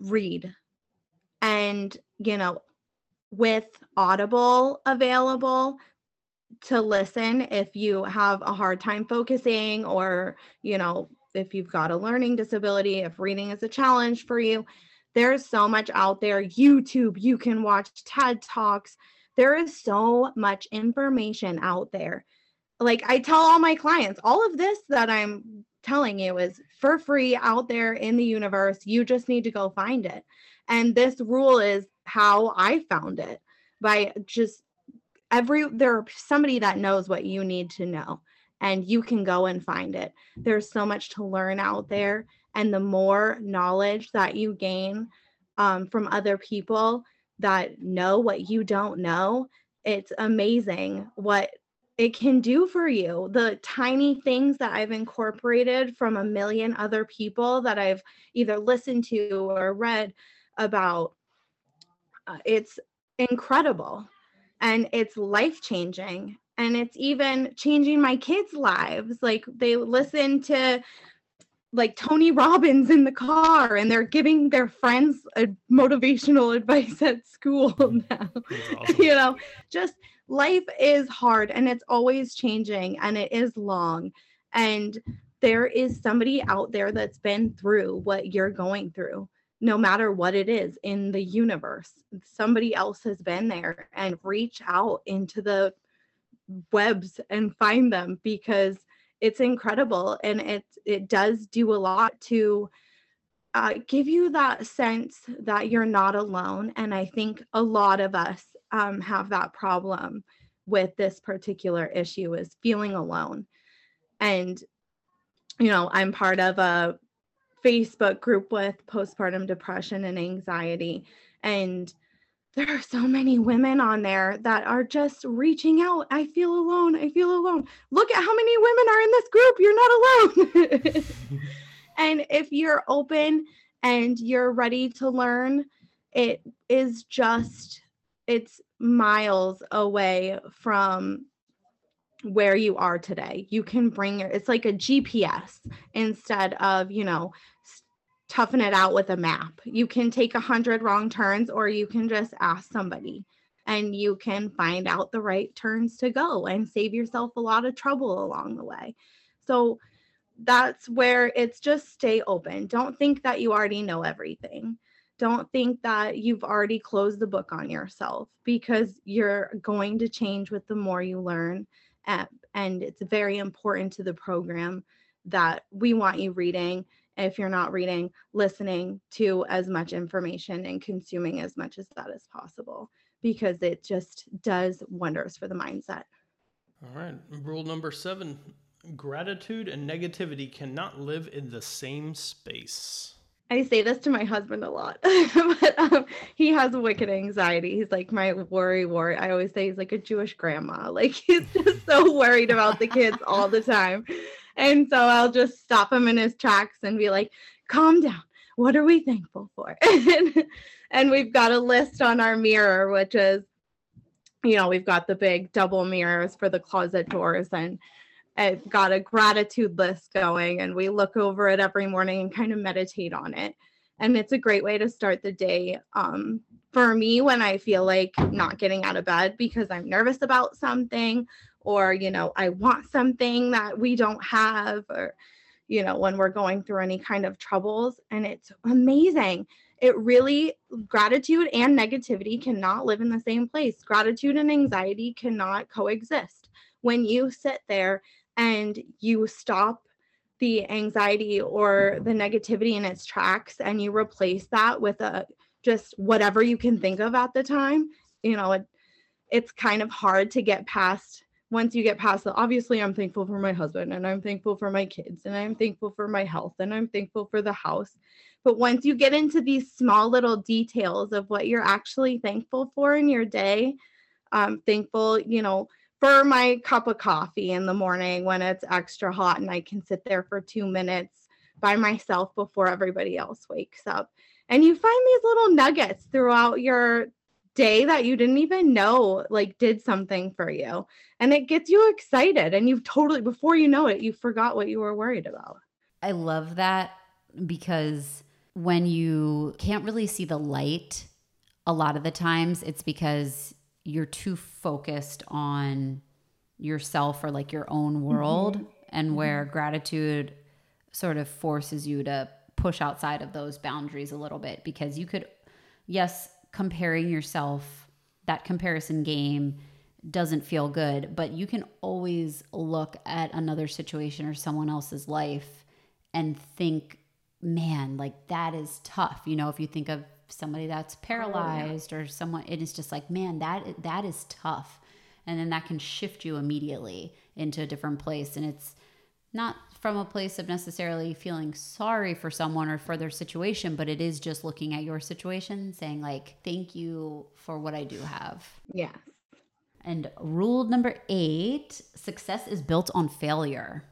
read. And, you know, with Audible available to listen if you have a hard time focusing or, you know, if you've got a learning disability, if reading is a challenge for you, there's so much out there. YouTube, you can watch TED Talks. There is so much information out there. Like I tell all my clients, all of this that I'm telling you is for free out there in the universe. You just need to go find it. And this rule is how I found it by just every there's somebody that knows what you need to know and you can go and find it. There's so much to learn out there. And the more knowledge that you gain um, from other people that know what you don't know, it's amazing what it can do for you. The tiny things that I've incorporated from a million other people that I've either listened to or read about, uh, it's incredible and it's life changing. And it's even changing my kids' lives. Like they listen to like Tony Robbins in the car and they're giving their friends a motivational advice at school now. Awesome. you know, just life is hard and it's always changing and it is long. And there is somebody out there that's been through what you're going through, no matter what it is in the universe. Somebody else has been there and reach out into the webs and find them because it's incredible and it it does do a lot to uh, give you that sense that you're not alone and i think a lot of us um, have that problem with this particular issue is feeling alone. And, you know, I'm part of a Facebook group with postpartum depression and anxiety. And there are so many women on there that are just reaching out. I feel alone. I feel alone. Look at how many women are in this group. You're not alone. and if you're open and you're ready to learn, it is just it's miles away from where you are today. You can bring your, it's like a GPS instead of, you know, toughing it out with a map. You can take a hundred wrong turns or you can just ask somebody and you can find out the right turns to go and save yourself a lot of trouble along the way. So that's where it's just stay open. Don't think that you already know everything don't think that you've already closed the book on yourself because you're going to change with the more you learn. Eh, and it's very important to the program that we want you reading. If you're not reading, listening to as much information and consuming as much as that as possible because it just does wonders for the mindset. All right. Rule number seven gratitude and negativity cannot live in the same space. I say this to my husband a lot, but um, he has wicked anxiety. He's like my worry worry. I always say he's like a Jewish grandma. Like he's just so worried about the kids all the time. And so I'll just stop him in his tracks and be like, calm down. What are we thankful for? and we've got a list on our mirror, which is, you know, we've got the big double mirrors for the closet doors and I've got a gratitude list going and we look over it every morning and kind of meditate on it. And it's a great way to start the day. Um, for me, when I feel like not getting out of bed because I'm nervous about something, or, you know, I want something that we don't have, or, you know, when we're going through any kind of troubles. And it's amazing. It really, gratitude and negativity cannot live in the same place. Gratitude and anxiety cannot coexist. When you sit there and you stop the anxiety or the negativity in its tracks and you replace that with a just whatever you can think of at the time you know it, it's kind of hard to get past once you get past the obviously i'm thankful for my husband and i'm thankful for my kids and i'm thankful for my health and i'm thankful for the house. But once you get into these small little details of what you're actually thankful for in your day um, thankful you know for my cup of coffee in the morning when it's extra hot and I can sit there for two minutes by myself before everybody else wakes up. And you find these little nuggets throughout your day that you didn't even know like did something for you. And it gets you excited. And you've totally, before you know it, you forgot what you were worried about. I love that because when you can't really see the light, a lot of the times it's because you're too focused on yourself or like your own world mm-hmm. and mm-hmm. where gratitude sort of forces you to push outside of those boundaries a little bit because you could yes comparing yourself that comparison game doesn't feel good but you can always look at another situation or someone else's life and think man like that is tough you know if you think of somebody that's paralyzed oh, yeah. or someone it is just like man that that is tough. And then that can shift you immediately into a different place. And it's not from a place of necessarily feeling sorry for someone or for their situation but it is just looking at your situation saying like thank you for what i do have. Yeah. and rule number eight success is built on failure.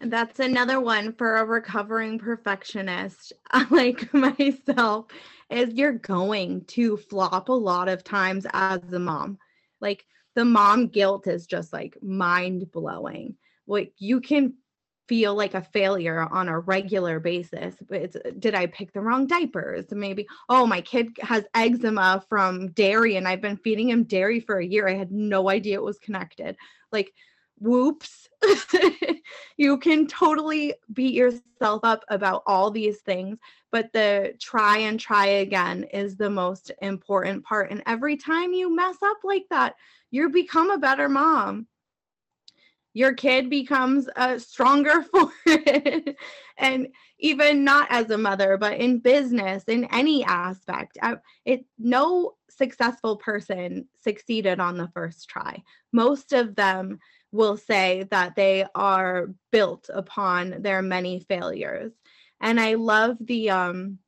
That's another one for a recovering perfectionist like myself is you're going to flop a lot of times as a mom. Like the mom guilt is just like mind blowing. Like you can feel like a failure on a regular basis. It's did I pick the wrong diapers? Maybe oh my kid has eczema from dairy and I've been feeding him dairy for a year. I had no idea it was connected. Like whoops. you can totally beat yourself up about all these things, but the try and try again is the most important part. And every time you mess up like that, you become a better mom. Your kid becomes uh, stronger for it. and even not as a mother, but in business, in any aspect, it no successful person succeeded on the first try. Most of them will say that they are built upon their many failures. And I love the um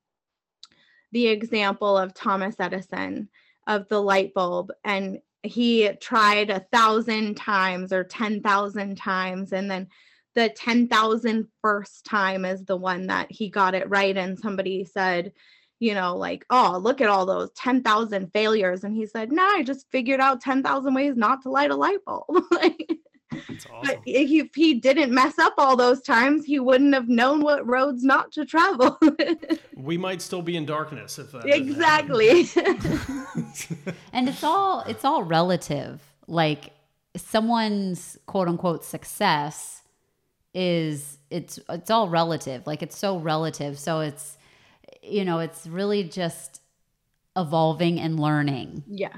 the example of Thomas Edison of the light bulb and he tried a thousand times or 10,000 times and then the 10,000 first time is the one that he got it right and somebody said you know like oh look at all those 10,000 failures and he said no nah, I just figured out 10,000 ways not to light a light bulb awesome. But if he didn't mess up all those times, he wouldn't have known what roads not to travel. we might still be in darkness if uh, that exactly. and it's all it's all relative. Like someone's quote unquote success is it's it's all relative. Like it's so relative. So it's you know it's really just evolving and learning. Yeah.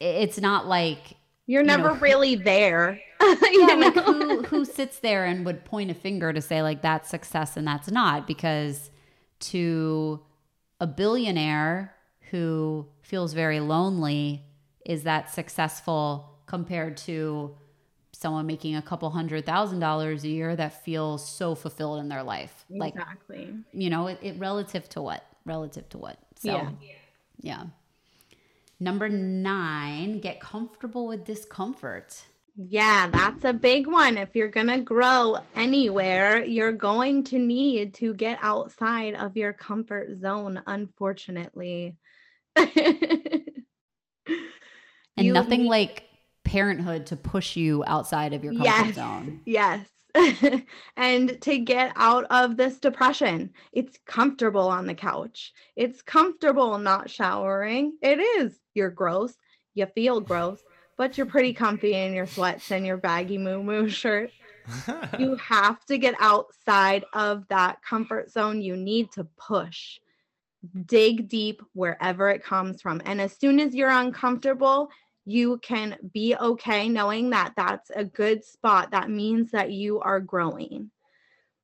It's not like you're never know, really there. yeah, like who who sits there and would point a finger to say like that's success and that's not? Because to a billionaire who feels very lonely is that successful compared to someone making a couple hundred thousand dollars a year that feels so fulfilled in their life? Exactly. like you know it, it relative to what? Relative to what? So yeah. yeah Number nine, get comfortable with discomfort. Yeah, that's a big one. If you're going to grow anywhere, you're going to need to get outside of your comfort zone, unfortunately. and you nothing need- like parenthood to push you outside of your comfort yes, zone. Yes. and to get out of this depression. It's comfortable on the couch. It's comfortable not showering. It is. You're gross. You feel gross, but you're pretty comfy in your sweats and your baggy moo moo shirt. you have to get outside of that comfort zone. You need to push. Dig deep wherever it comes from. And as soon as you're uncomfortable, you can be okay knowing that that's a good spot. That means that you are growing.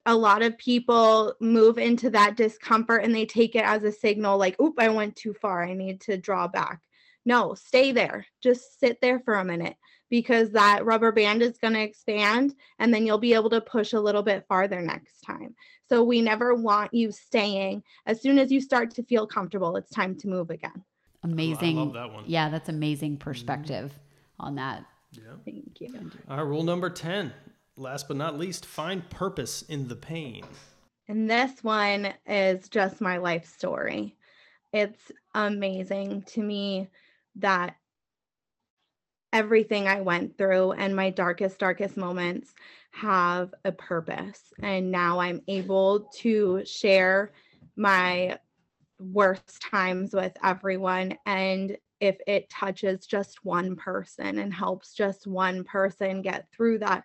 A lot of people move into that discomfort and they take it as a signal like, oop, I went too far. I need to draw back. No, stay there. Just sit there for a minute because that rubber band is going to expand and then you'll be able to push a little bit farther next time. So we never want you staying. As soon as you start to feel comfortable, it's time to move again amazing. I love that one. Yeah, that's amazing perspective mm-hmm. on that. Yeah. Thank you. All right, rule number 10. Last but not least, find purpose in the pain. And this one is just my life story. It's amazing to me that everything I went through and my darkest, darkest moments have a purpose. And now I'm able to share my worst times with everyone and if it touches just one person and helps just one person get through that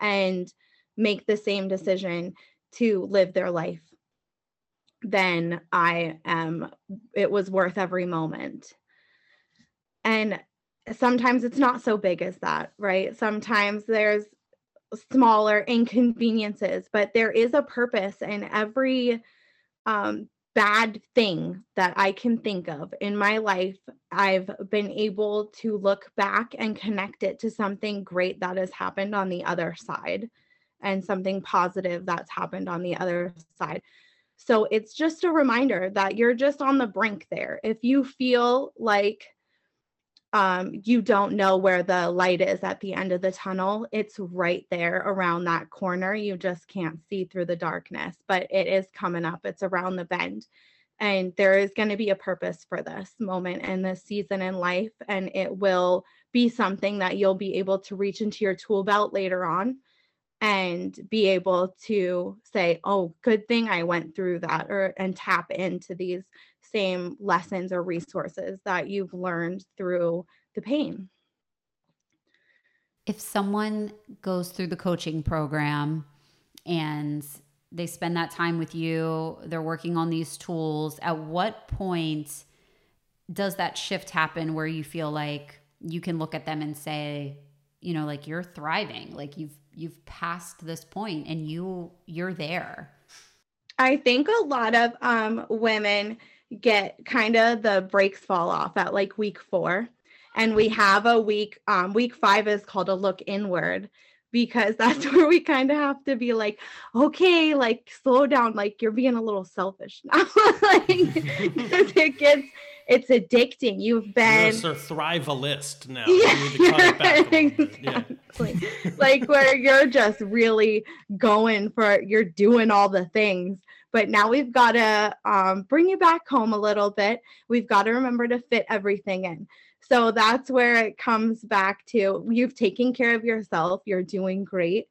and make the same decision to live their life then i am it was worth every moment. And sometimes it's not so big as that right? Sometimes there's smaller inconveniences but there is a purpose in every um, bad thing that I can think of in my life, I've been able to look back and connect it to something great that has happened on the other side and something positive that's happened on the other side. So it's just a reminder that you're just on the brink there. If you feel like um, you don't know where the light is at the end of the tunnel. It's right there around that corner. You just can't see through the darkness, but it is coming up. It's around the bend. And there is going to be a purpose for this moment and this season in life. And it will be something that you'll be able to reach into your tool belt later on and be able to say, oh, good thing I went through that, or and tap into these same lessons or resources that you've learned through the pain. If someone goes through the coaching program and they spend that time with you, they're working on these tools, at what point does that shift happen where you feel like you can look at them and say, you know, like you're thriving, like you've you've passed this point and you you're there. I think a lot of um women get kind of the brakes fall off at like week four. And we have a week, um, week five is called a look inward because that's where we kind of have to be like, okay, like slow down, like you're being a little selfish now. like it gets it's addicting. You've been you're a thrivalist now. Yeah, exactly. Yeah. like where you're just really going for you're doing all the things but now we've got to um, bring you back home a little bit. We've got to remember to fit everything in. So that's where it comes back to you've taken care of yourself, you're doing great.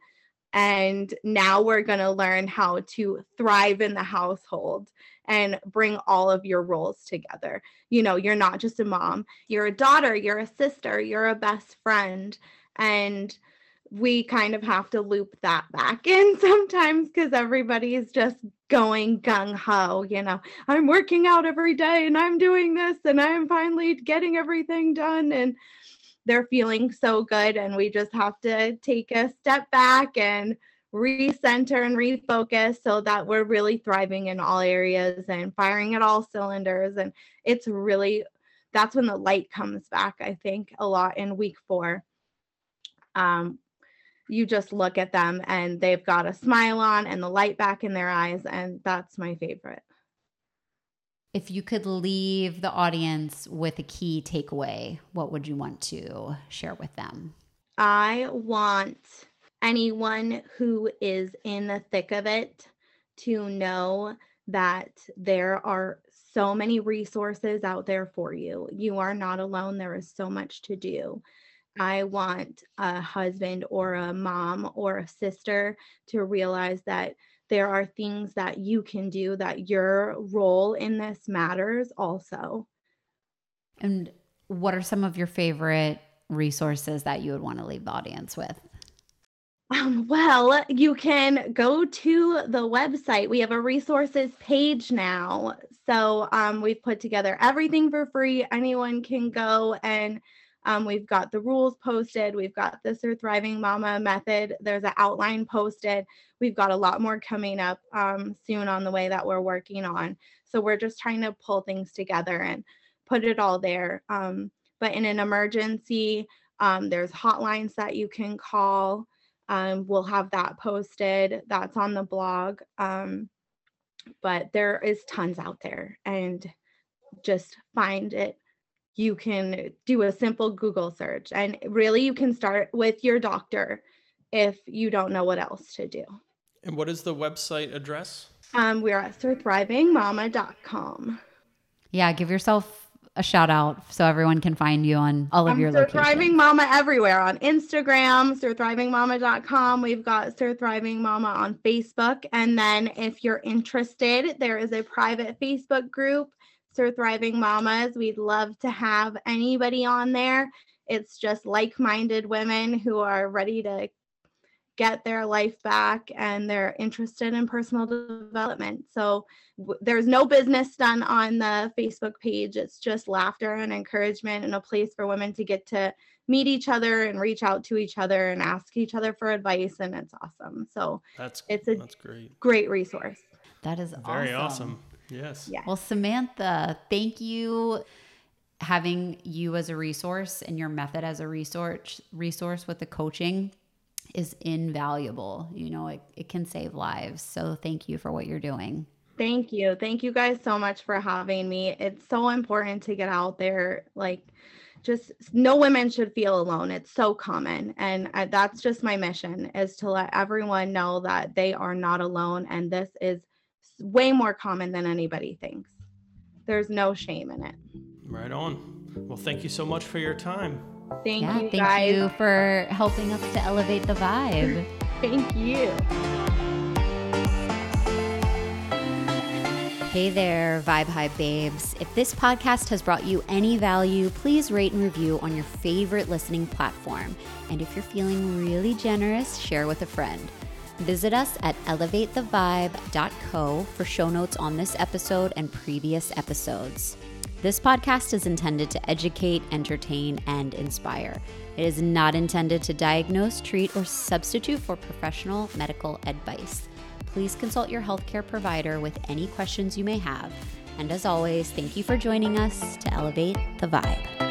And now we're going to learn how to thrive in the household and bring all of your roles together. You know, you're not just a mom, you're a daughter, you're a sister, you're a best friend. And we kind of have to loop that back in sometimes because everybody's just going gung ho. You know, I'm working out every day and I'm doing this and I'm finally getting everything done. And they're feeling so good. And we just have to take a step back and recenter and refocus so that we're really thriving in all areas and firing at all cylinders. And it's really, that's when the light comes back, I think, a lot in week four. Um, you just look at them and they've got a smile on and the light back in their eyes and that's my favorite If you could leave the audience with a key takeaway, what would you want to share with them? I want anyone who is in the thick of it to know that there are so many resources out there for you. You are not alone. There is so much to do. I want a husband or a mom or a sister to realize that there are things that you can do that your role in this matters also. And what are some of your favorite resources that you would want to leave the audience with? Um, well, you can go to the website. We have a resources page now. So um, we've put together everything for free. Anyone can go and um, we've got the rules posted. We've got the Surthriving Mama method. There's an outline posted. We've got a lot more coming up um, soon on the way that we're working on. So we're just trying to pull things together and put it all there. Um, but in an emergency, um, there's hotlines that you can call. Um, we'll have that posted. That's on the blog. Um, but there is tons out there, and just find it you can do a simple Google search. And really, you can start with your doctor if you don't know what else to do. And what is the website address? Um, we're at surthrivingmama.com. Yeah, give yourself a shout out so everyone can find you on all of um, your Sir locations. Thriving Mama everywhere on Instagram, surthrivingmama.com. We've got Surthriving Mama on Facebook. And then if you're interested, there is a private Facebook group Surthriving Mamas. We'd love to have anybody on there. It's just like minded women who are ready to get their life back and they're interested in personal development. So w- there's no business done on the Facebook page. It's just laughter and encouragement and a place for women to get to meet each other and reach out to each other and ask each other for advice and it's awesome. So that's it's a that's great. Great resource. That is very awesome. awesome. Yes. Yeah. Well, Samantha, thank you having you as a resource and your method as a resource resource with the coaching is invaluable. You know, it, it can save lives. So thank you for what you're doing. Thank you. Thank you guys so much for having me. It's so important to get out there. Like, just no women should feel alone. It's so common. And I, that's just my mission is to let everyone know that they are not alone. And this is way more common than anybody thinks. There's no shame in it. Right on. Well, thank you so much for your time. Thank yeah, you thank guys. you for helping us to elevate the vibe. Thank you. Hey there, Vibe High babes. If this podcast has brought you any value, please rate and review on your favorite listening platform. And if you're feeling really generous, share with a friend. Visit us at elevatethevibe.co for show notes on this episode and previous episodes. This podcast is intended to educate, entertain, and inspire. It is not intended to diagnose, treat, or substitute for professional medical advice. Please consult your healthcare provider with any questions you may have. And as always, thank you for joining us to elevate the vibe.